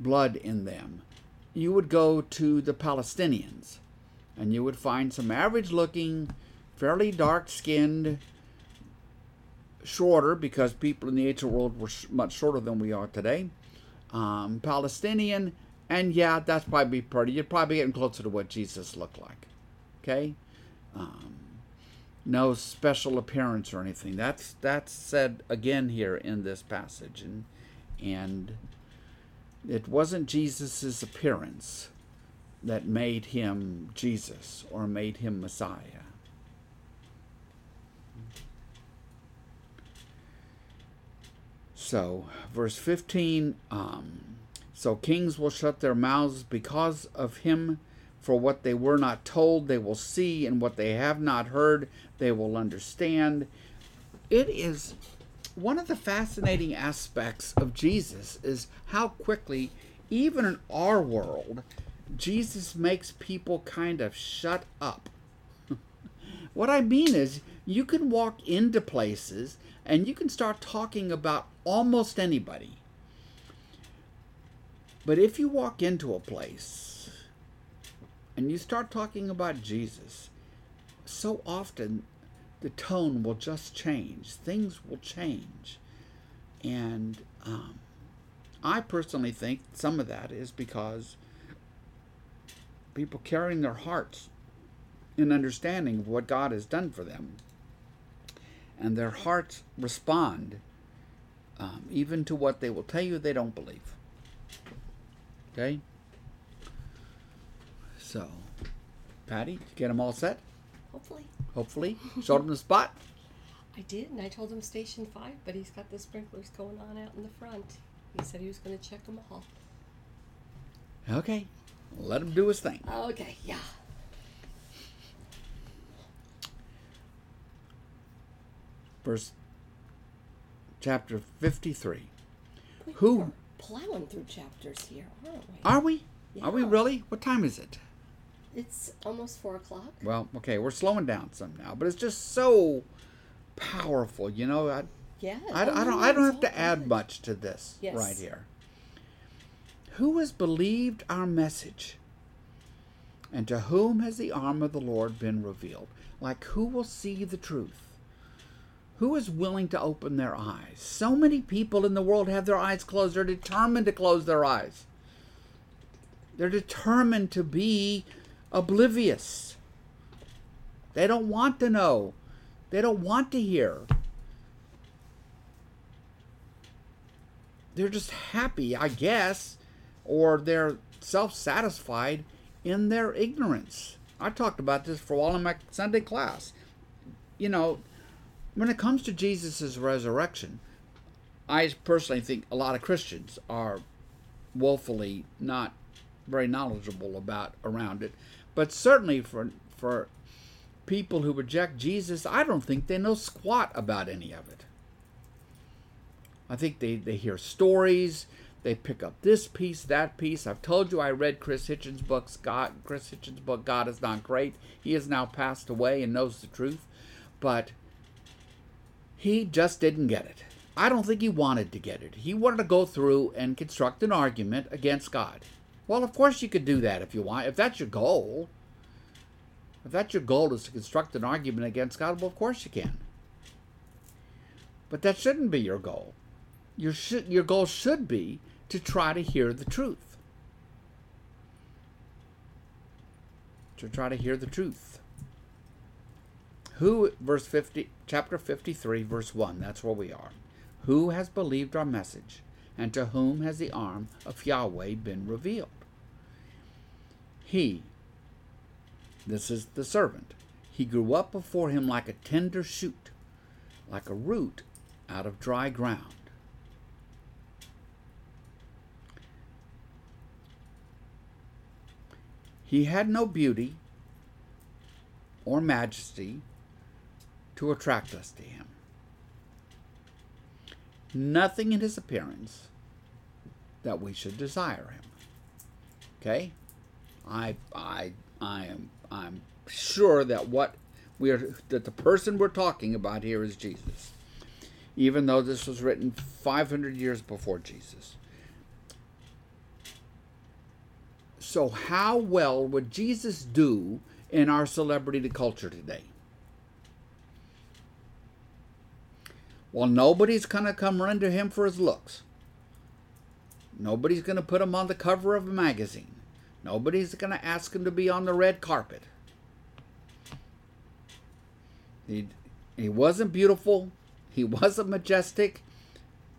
[SPEAKER 1] blood in them. You would go to the Palestinians and you would find some average looking fairly dark skinned, shorter because people in the ancient world were much shorter than we are today. Um, Palestinian, and yeah, that's probably pretty. You're probably getting closer to what Jesus looked like. Okay, um, no special appearance or anything. That's that's said again here in this passage, and and it wasn't Jesus's appearance that made him Jesus or made him Messiah. So, verse 15 um, So kings will shut their mouths because of him, for what they were not told, they will see, and what they have not heard, they will understand. It is one of the fascinating aspects of Jesus is how quickly, even in our world, Jesus makes people kind of shut up. what I mean is, you can walk into places and you can start talking about almost anybody. But if you walk into a place and you start talking about Jesus, so often the tone will just change. Things will change. And um, I personally think some of that is because people carrying their hearts in understanding of what God has done for them. And their hearts respond um, even to what they will tell you they don't believe. Okay? So, Patty, you get them all set?
[SPEAKER 2] Hopefully.
[SPEAKER 1] Hopefully. Showed them the spot?
[SPEAKER 2] I did, and I told him station five, but he's got the sprinklers going on out in the front. He said he was going to check them all.
[SPEAKER 1] Okay. Let him do his thing.
[SPEAKER 2] Okay, yeah.
[SPEAKER 1] Verse chapter 53.
[SPEAKER 2] We
[SPEAKER 1] Who-
[SPEAKER 2] We're plowing through chapters here, aren't we?
[SPEAKER 1] Are we? Are we really? What time is it?
[SPEAKER 2] It's almost four o'clock.
[SPEAKER 1] Well, okay, we're slowing down some now, but it's just so powerful, you know. I,
[SPEAKER 2] Yeah.
[SPEAKER 1] I, I don't I don't have to add much to this
[SPEAKER 2] Yes.
[SPEAKER 1] right here. Who has believed our message? And to whom has the arm of the Lord been revealed? Like who will see the truth? Who is willing to open their eyes? So many people in the world have their eyes closed. They're determined to close their eyes. They're determined to be oblivious. They don't want to know. They don't want to hear. They're just happy, I guess, or they're self satisfied in their ignorance. I talked about this for a while in my Sunday class. You know, when it comes to Jesus' resurrection, I personally think a lot of Christians are woefully not very knowledgeable about around it. But certainly for for people who reject Jesus, I don't think they know squat about any of it. I think they, they hear stories, they pick up this piece, that piece. I've told you I read Chris Hitchens' books, God Chris Hitchens' book, God is not great. He has now passed away and knows the truth. But he just didn't get it. I don't think he wanted to get it. He wanted to go through and construct an argument against God. Well, of course you could do that if you want. If that's your goal, if that's your goal is to construct an argument against God, well, of course you can. But that shouldn't be your goal. Your should, your goal should be to try to hear the truth. To try to hear the truth. Who verse 50 chapter 53 verse 1 that's where we are. Who has believed our message and to whom has the arm of Yahweh been revealed? He this is the servant. He grew up before him like a tender shoot, like a root out of dry ground. He had no beauty or majesty to attract us to him. Nothing in his appearance that we should desire him. Okay? I I I am I'm sure that what we are that the person we're talking about here is Jesus. Even though this was written 500 years before Jesus. So how well would Jesus do in our celebrity culture today? Well, nobody's going to come run to him for his looks. Nobody's going to put him on the cover of a magazine. Nobody's going to ask him to be on the red carpet. He, he wasn't beautiful. He wasn't majestic.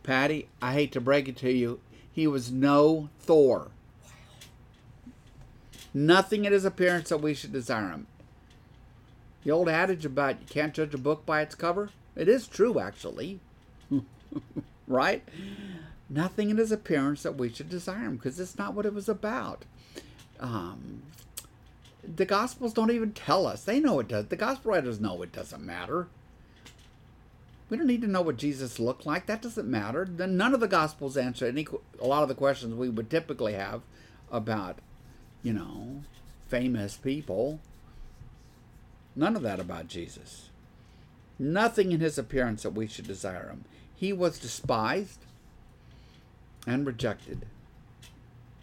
[SPEAKER 1] Patty, I hate to break it to you, he was no Thor. Nothing in his appearance that we should desire him. The old adage about you can't judge a book by its cover, it is true, actually. right? Nothing in his appearance that we should desire him because it's not what it was about. Um, the Gospels don't even tell us. They know it does. The Gospel writers know it doesn't matter. We don't need to know what Jesus looked like. That doesn't matter. None of the Gospels answer any a lot of the questions we would typically have about, you know, famous people. None of that about Jesus. Nothing in his appearance that we should desire him. He was despised and rejected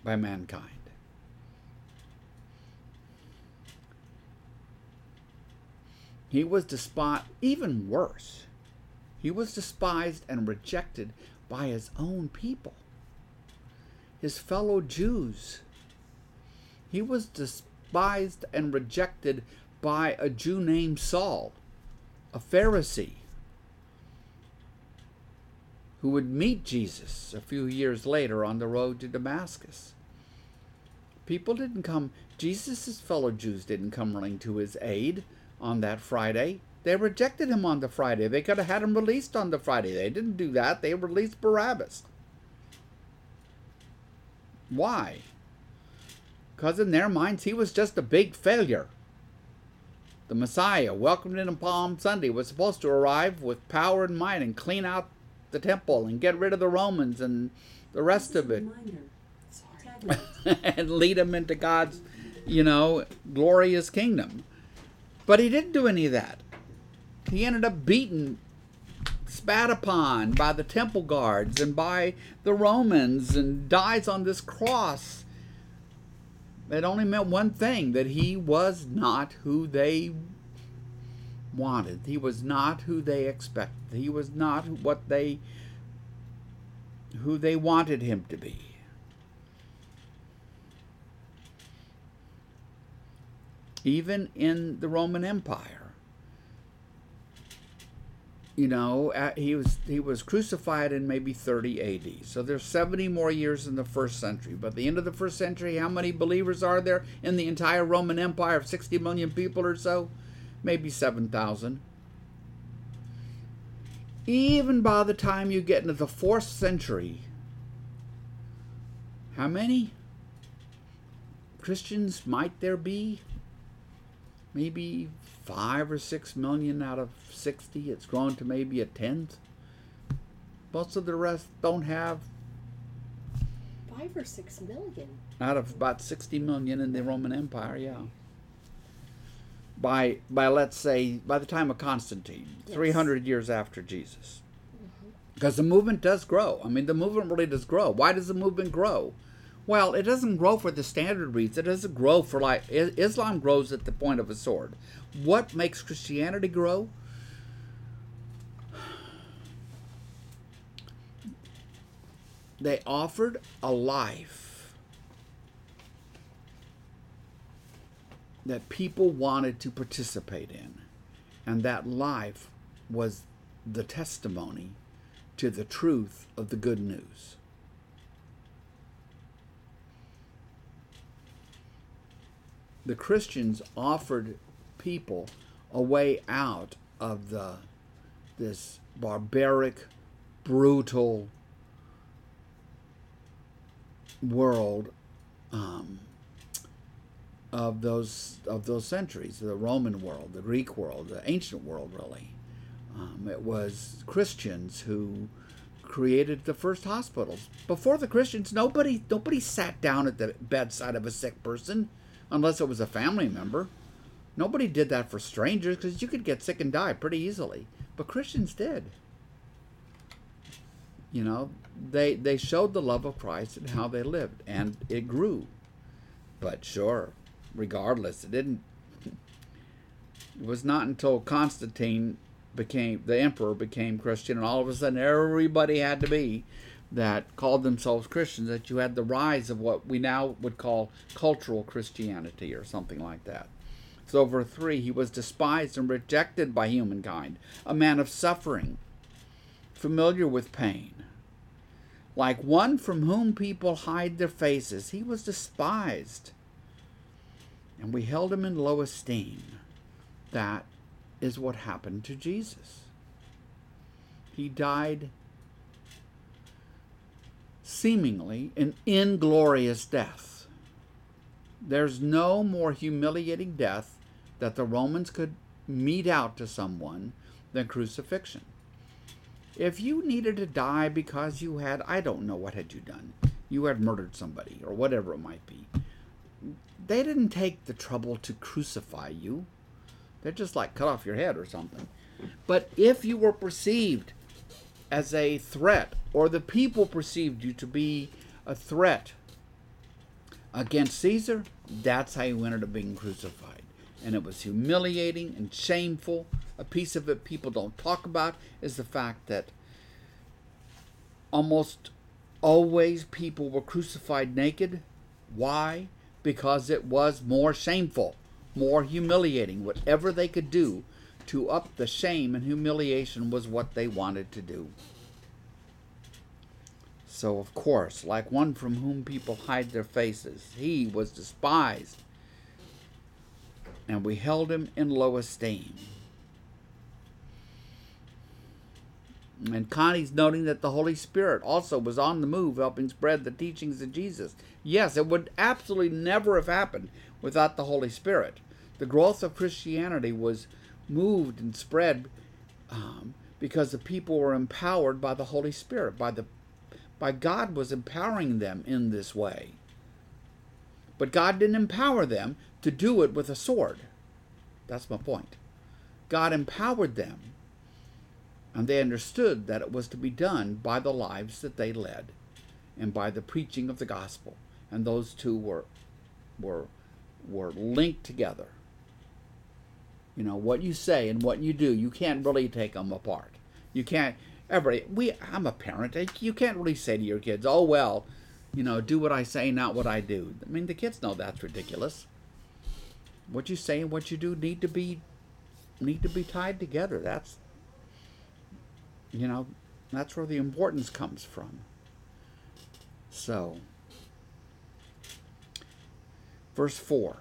[SPEAKER 1] by mankind. He was despised, even worse, he was despised and rejected by his own people, his fellow Jews. He was despised and rejected by a Jew named Saul, a Pharisee, who would meet Jesus a few years later on the road to Damascus. People didn't come, Jesus' fellow Jews didn't come running to his aid on that Friday. They rejected him on the Friday. They could have had him released on the Friday. They didn't do that. They released Barabbas. Why? Because in their minds, he was just a big failure. The Messiah, welcomed in on Palm Sunday, was supposed to arrive with power and might and clean out the temple and get rid of the Romans and the rest of it. and lead them into God's, you know, glorious kingdom. But he didn't do any of that. He ended up beaten, spat upon by the temple guards and by the Romans and dies on this cross. It only meant one thing that he was not who they wanted. He was not who they expected. He was not what they who they wanted him to be. Even in the Roman Empire, you know, uh, he was he was crucified in maybe 30 AD. So there's 70 more years in the first century. But the end of the first century, how many believers are there in the entire Roman Empire of 60 million people or so? Maybe 7,000. Even by the time you get into the fourth century, how many Christians might there be? Maybe five or six million out of 60. It's grown to maybe a tenth. Most of the rest don't have.
[SPEAKER 2] Five or six million?
[SPEAKER 1] Out of about 60 million in the Roman Empire, yeah. By, by let's say, by the time of Constantine, yes. 300 years after Jesus. Because mm-hmm. the movement does grow. I mean, the movement really does grow. Why does the movement grow? Well, it doesn't grow for the standard reason. It doesn't grow for like Islam grows at the point of a sword. What makes Christianity grow? They offered a life that people wanted to participate in. And that life was the testimony to the truth of the good news. The Christians offered people a way out of the this barbaric, brutal world um, of those of those centuries, the Roman world, the Greek world, the ancient world, really. Um, it was Christians who created the first hospitals. Before the Christians, nobody nobody sat down at the bedside of a sick person unless it was a family member. Nobody did that for strangers because you could get sick and die pretty easily. But Christians did. You know, they they showed the love of Christ and how they lived, and it grew. But sure, regardless, it didn't. It was not until Constantine became the emperor became Christian, and all of a sudden everybody had to be that called themselves Christians. That you had the rise of what we now would call cultural Christianity or something like that. So, over three, he was despised and rejected by humankind, a man of suffering, familiar with pain. Like one from whom people hide their faces, he was despised. And we held him in low esteem. That is what happened to Jesus. He died seemingly an inglorious death. There's no more humiliating death that the Romans could mete out to someone than crucifixion. if you needed to die because you had, I don't know what had you done, you had murdered somebody or whatever it might be, they didn't take the trouble to crucify you. They're just like cut off your head or something. But if you were perceived as a threat, or the people perceived you to be a threat against Caesar, that's how you ended up being crucified. And it was humiliating and shameful. A piece of it people don't talk about is the fact that almost always people were crucified naked. Why? Because it was more shameful, more humiliating. Whatever they could do to up the shame and humiliation was what they wanted to do. So, of course, like one from whom people hide their faces, he was despised, and we held him in low esteem. And Connie's noting that the Holy Spirit also was on the move, helping spread the teachings of Jesus. Yes, it would absolutely never have happened without the Holy Spirit. The growth of Christianity was moved and spread um, because the people were empowered by the Holy Spirit, by the by God was empowering them in this way. But God didn't empower them to do it with a sword. That's my point. God empowered them, and they understood that it was to be done by the lives that they led and by the preaching of the gospel. And those two were were were linked together. You know, what you say and what you do, you can't really take them apart. You can't, everybody, we, I'm a parent. You can't really say to your kids, oh, well, you know, do what I say, not what I do. I mean, the kids know that's ridiculous. What you say and what you do need to be, need to be tied together. That's, you know, that's where the importance comes from. So, verse 4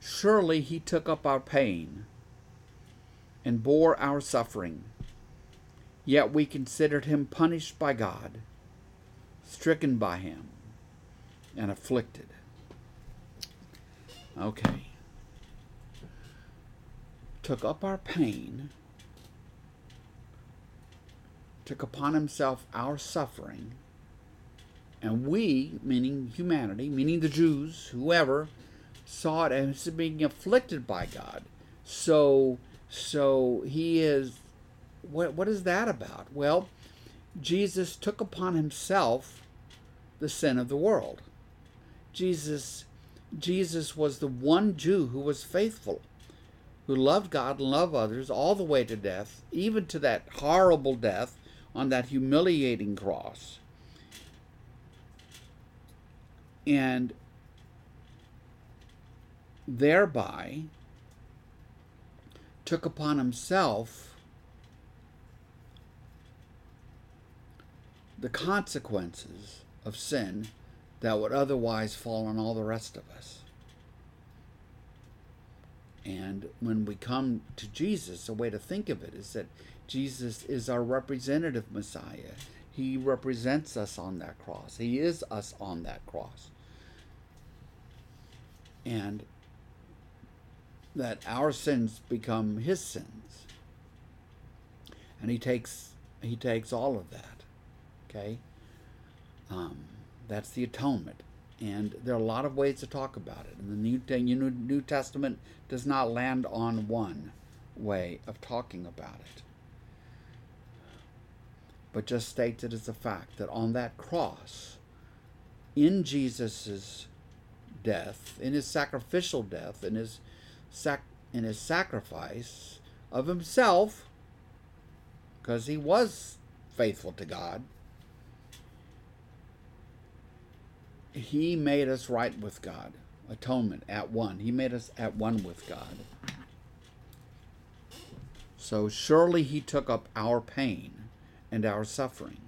[SPEAKER 1] Surely he took up our pain and bore our suffering. Yet we considered him punished by God, stricken by him, and afflicted. Okay. Took up our pain, took upon himself our suffering, and we, meaning humanity, meaning the Jews, whoever, saw it as being afflicted by God. So so he is what what is that about? Well, Jesus took upon himself the sin of the world. Jesus Jesus was the one Jew who was faithful, who loved God and loved others all the way to death, even to that horrible death on that humiliating cross. And thereby took upon himself the consequences of sin that would otherwise fall on all the rest of us. And when we come to Jesus, a way to think of it is that Jesus is our representative Messiah. He represents us on that cross. He is us on that cross. And that our sins become his sins. And he takes he takes all of that. Okay? Um, that's the atonement. And there are a lot of ways to talk about it. And the New, New Testament does not land on one way of talking about it. But just states it as a fact that on that cross, in Jesus' death, in his sacrificial death, in his sac- in his sacrifice of himself, because he was faithful to God, he made us right with God. Atonement at one. He made us at one with God. So surely he took up our pain and our suffering.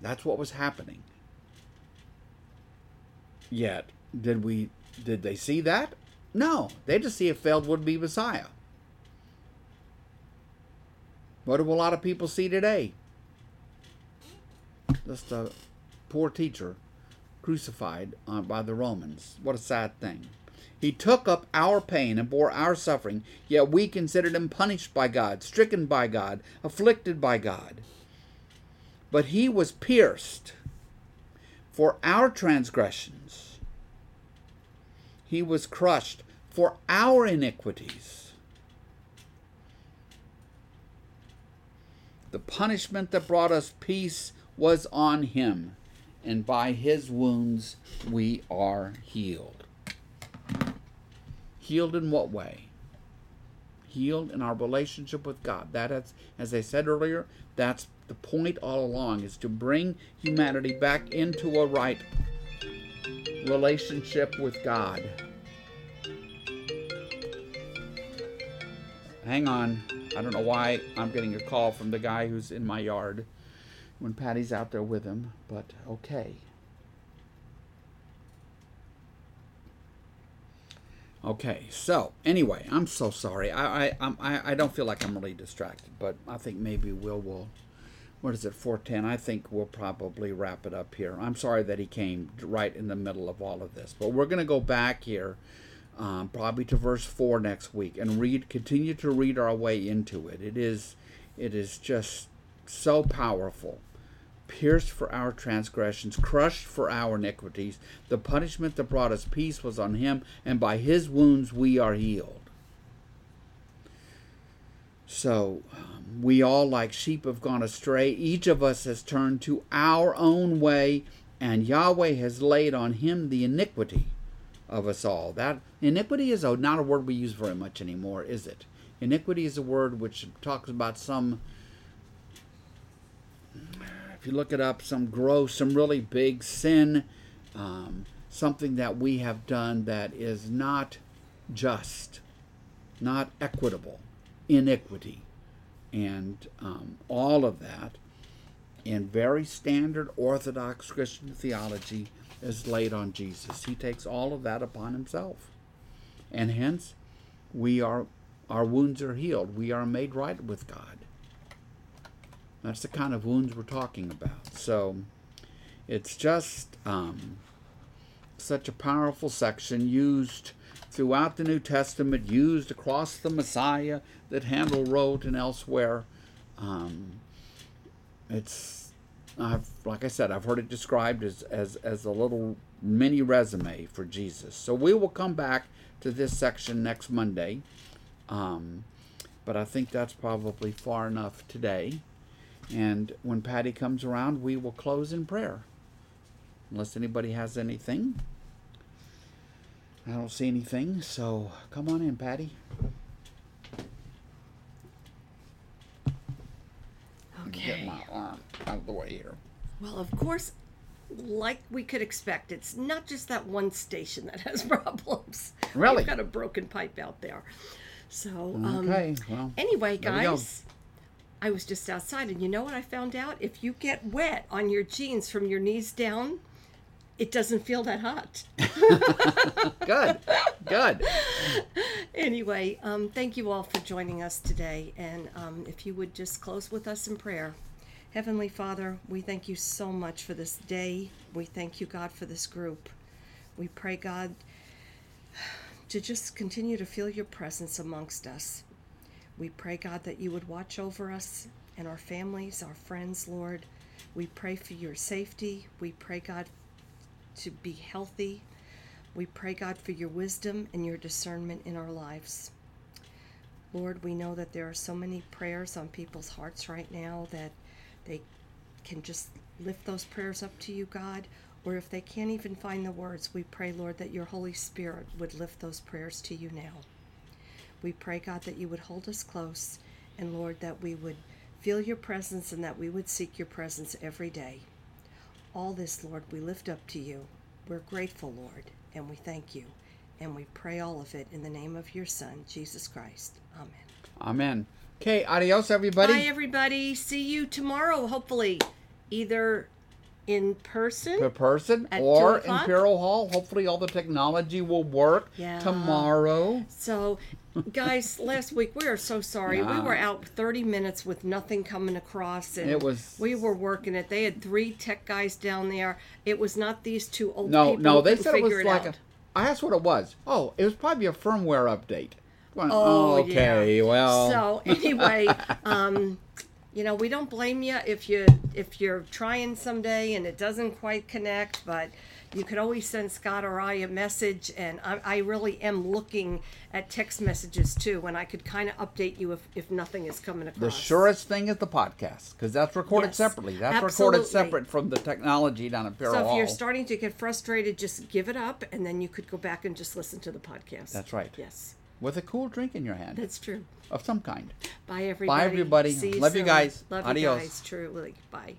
[SPEAKER 1] That's what was happening. Yet, did we did they see that? No, they just see a failed would be Messiah. What do a lot of people see today? Just a poor teacher crucified uh, by the Romans. What a sad thing. He took up our pain and bore our suffering, yet we considered him punished by God, stricken by God, afflicted by God. But he was pierced for our transgressions, he was crushed for our iniquities. The punishment that brought us peace was on him, and by his wounds we are healed. Healed in what way? Healed in our relationship with God. That is, as I said earlier, that's the point all along is to bring humanity back into a right relationship with God. Hang on. I don't know why I'm getting a call from the guy who's in my yard when Patty's out there with him, but okay. Okay, so anyway, I'm so sorry. I I I I don't feel like I'm really distracted, but I think maybe Will will. What is it? 410. I think we'll probably wrap it up here. I'm sorry that he came right in the middle of all of this, but we're going to go back here, um, probably to verse four next week, and read. Continue to read our way into it. It is, it is just so powerful pierced for our transgressions, crushed for our iniquities. The punishment that brought us peace was on him, and by his wounds we are healed. So, um, we all, like sheep, have gone astray. Each of us has turned to our own way, and Yahweh has laid on him the iniquity of us all. That iniquity is a, not a word we use very much anymore, is it? Iniquity is a word which talks about some if you look it up, some gross, some really big sin, um, something that we have done that is not just, not equitable, iniquity, and um, all of that in very standard Orthodox Christian theology is laid on Jesus. He takes all of that upon himself. And hence, we are our wounds are healed. We are made right with God. That's the kind of wounds we're talking about. So it's just um, such a powerful section used throughout the New Testament, used across the Messiah that Handel wrote and elsewhere. Um, it's I've like I said, I've heard it described as, as as a little mini resume for Jesus. So we will come back to this section next Monday. Um, but I think that's probably far enough today. And when Patty comes around, we will close in prayer. Unless anybody has anything. I don't see anything, so come on in, Patty.
[SPEAKER 2] Okay.
[SPEAKER 1] Get my arm out of the way here.
[SPEAKER 2] Well, of course, like we could expect, it's not just that one station that has problems.
[SPEAKER 1] Really?
[SPEAKER 2] We've got a broken pipe out there. So, um,
[SPEAKER 1] Okay, well,
[SPEAKER 2] anyway,
[SPEAKER 1] we
[SPEAKER 2] guys, I was just outside, and you know what I found out? If you get wet on your jeans from your knees down, it doesn't feel that hot.
[SPEAKER 1] Good, good.
[SPEAKER 2] anyway, um, thank you all for joining us today. And um, if you would just close with us in prayer. Heavenly Father, we thank you so much for this day. We thank you, God, for this group. We pray, God, to just continue to feel your presence amongst us. We pray, God, that you would watch over us and our families, our friends, Lord. We pray for your safety. We pray, God, to be healthy. We pray, God, for your wisdom and your discernment in our lives. Lord, we know that there are so many prayers on people's hearts right now that they can just lift those prayers up to you, God. Or if they can't even find the words, we pray, Lord, that your Holy Spirit would lift those prayers to you now. We pray, God, that you would hold us close, and Lord, that we would feel your presence and that we would seek your presence every day. All this, Lord, we lift up to you. We're grateful, Lord, and we thank you. And we pray all of it in the name of your Son, Jesus Christ. Amen.
[SPEAKER 1] Amen. Okay, adios, everybody.
[SPEAKER 2] Bye, everybody. See you tomorrow, hopefully, either in person.
[SPEAKER 1] per person
[SPEAKER 2] At
[SPEAKER 1] or
[SPEAKER 2] o'clock?
[SPEAKER 1] Imperial Hall. Hopefully, all the technology will work
[SPEAKER 2] Yeah.
[SPEAKER 1] tomorrow.
[SPEAKER 2] So, guys, last week we are so sorry. We were out 30 minutes with nothing coming across, and
[SPEAKER 1] It was-
[SPEAKER 2] we were working it. They had three tech guys down there. It was not these two old
[SPEAKER 1] No,
[SPEAKER 2] people.
[SPEAKER 1] no,
[SPEAKER 2] who
[SPEAKER 1] they said it was
[SPEAKER 2] figure
[SPEAKER 1] like a. I asked what it was. Oh, it was probably a firmware update. Going,
[SPEAKER 2] Oh,
[SPEAKER 1] okay,
[SPEAKER 2] yeah.
[SPEAKER 1] well.
[SPEAKER 2] So anyway, um, you know, we don't blame you if you if you're trying someday and it doesn't quite connect, but you could always send Scott or I a message, and I, I really am looking at text messages too, when I could kind of update you if, if nothing is coming across.
[SPEAKER 1] the surest thing is the podcast because that's recorded
[SPEAKER 2] Yes,
[SPEAKER 1] separately. That's
[SPEAKER 2] absolutely.
[SPEAKER 1] recorded separate from the technology down at Peril
[SPEAKER 2] So if you're starting to get frustrated, just give it up, and then you could go back and just listen to the podcast.
[SPEAKER 1] That's right.
[SPEAKER 2] Yes,
[SPEAKER 1] with a cool drink in your hand
[SPEAKER 2] that's true.
[SPEAKER 1] of some kind.
[SPEAKER 2] Bye, everybody.
[SPEAKER 1] Bye,
[SPEAKER 2] everybody.
[SPEAKER 1] Love you guys.
[SPEAKER 2] Love
[SPEAKER 1] Adios.
[SPEAKER 2] you guys. Truly. Bye.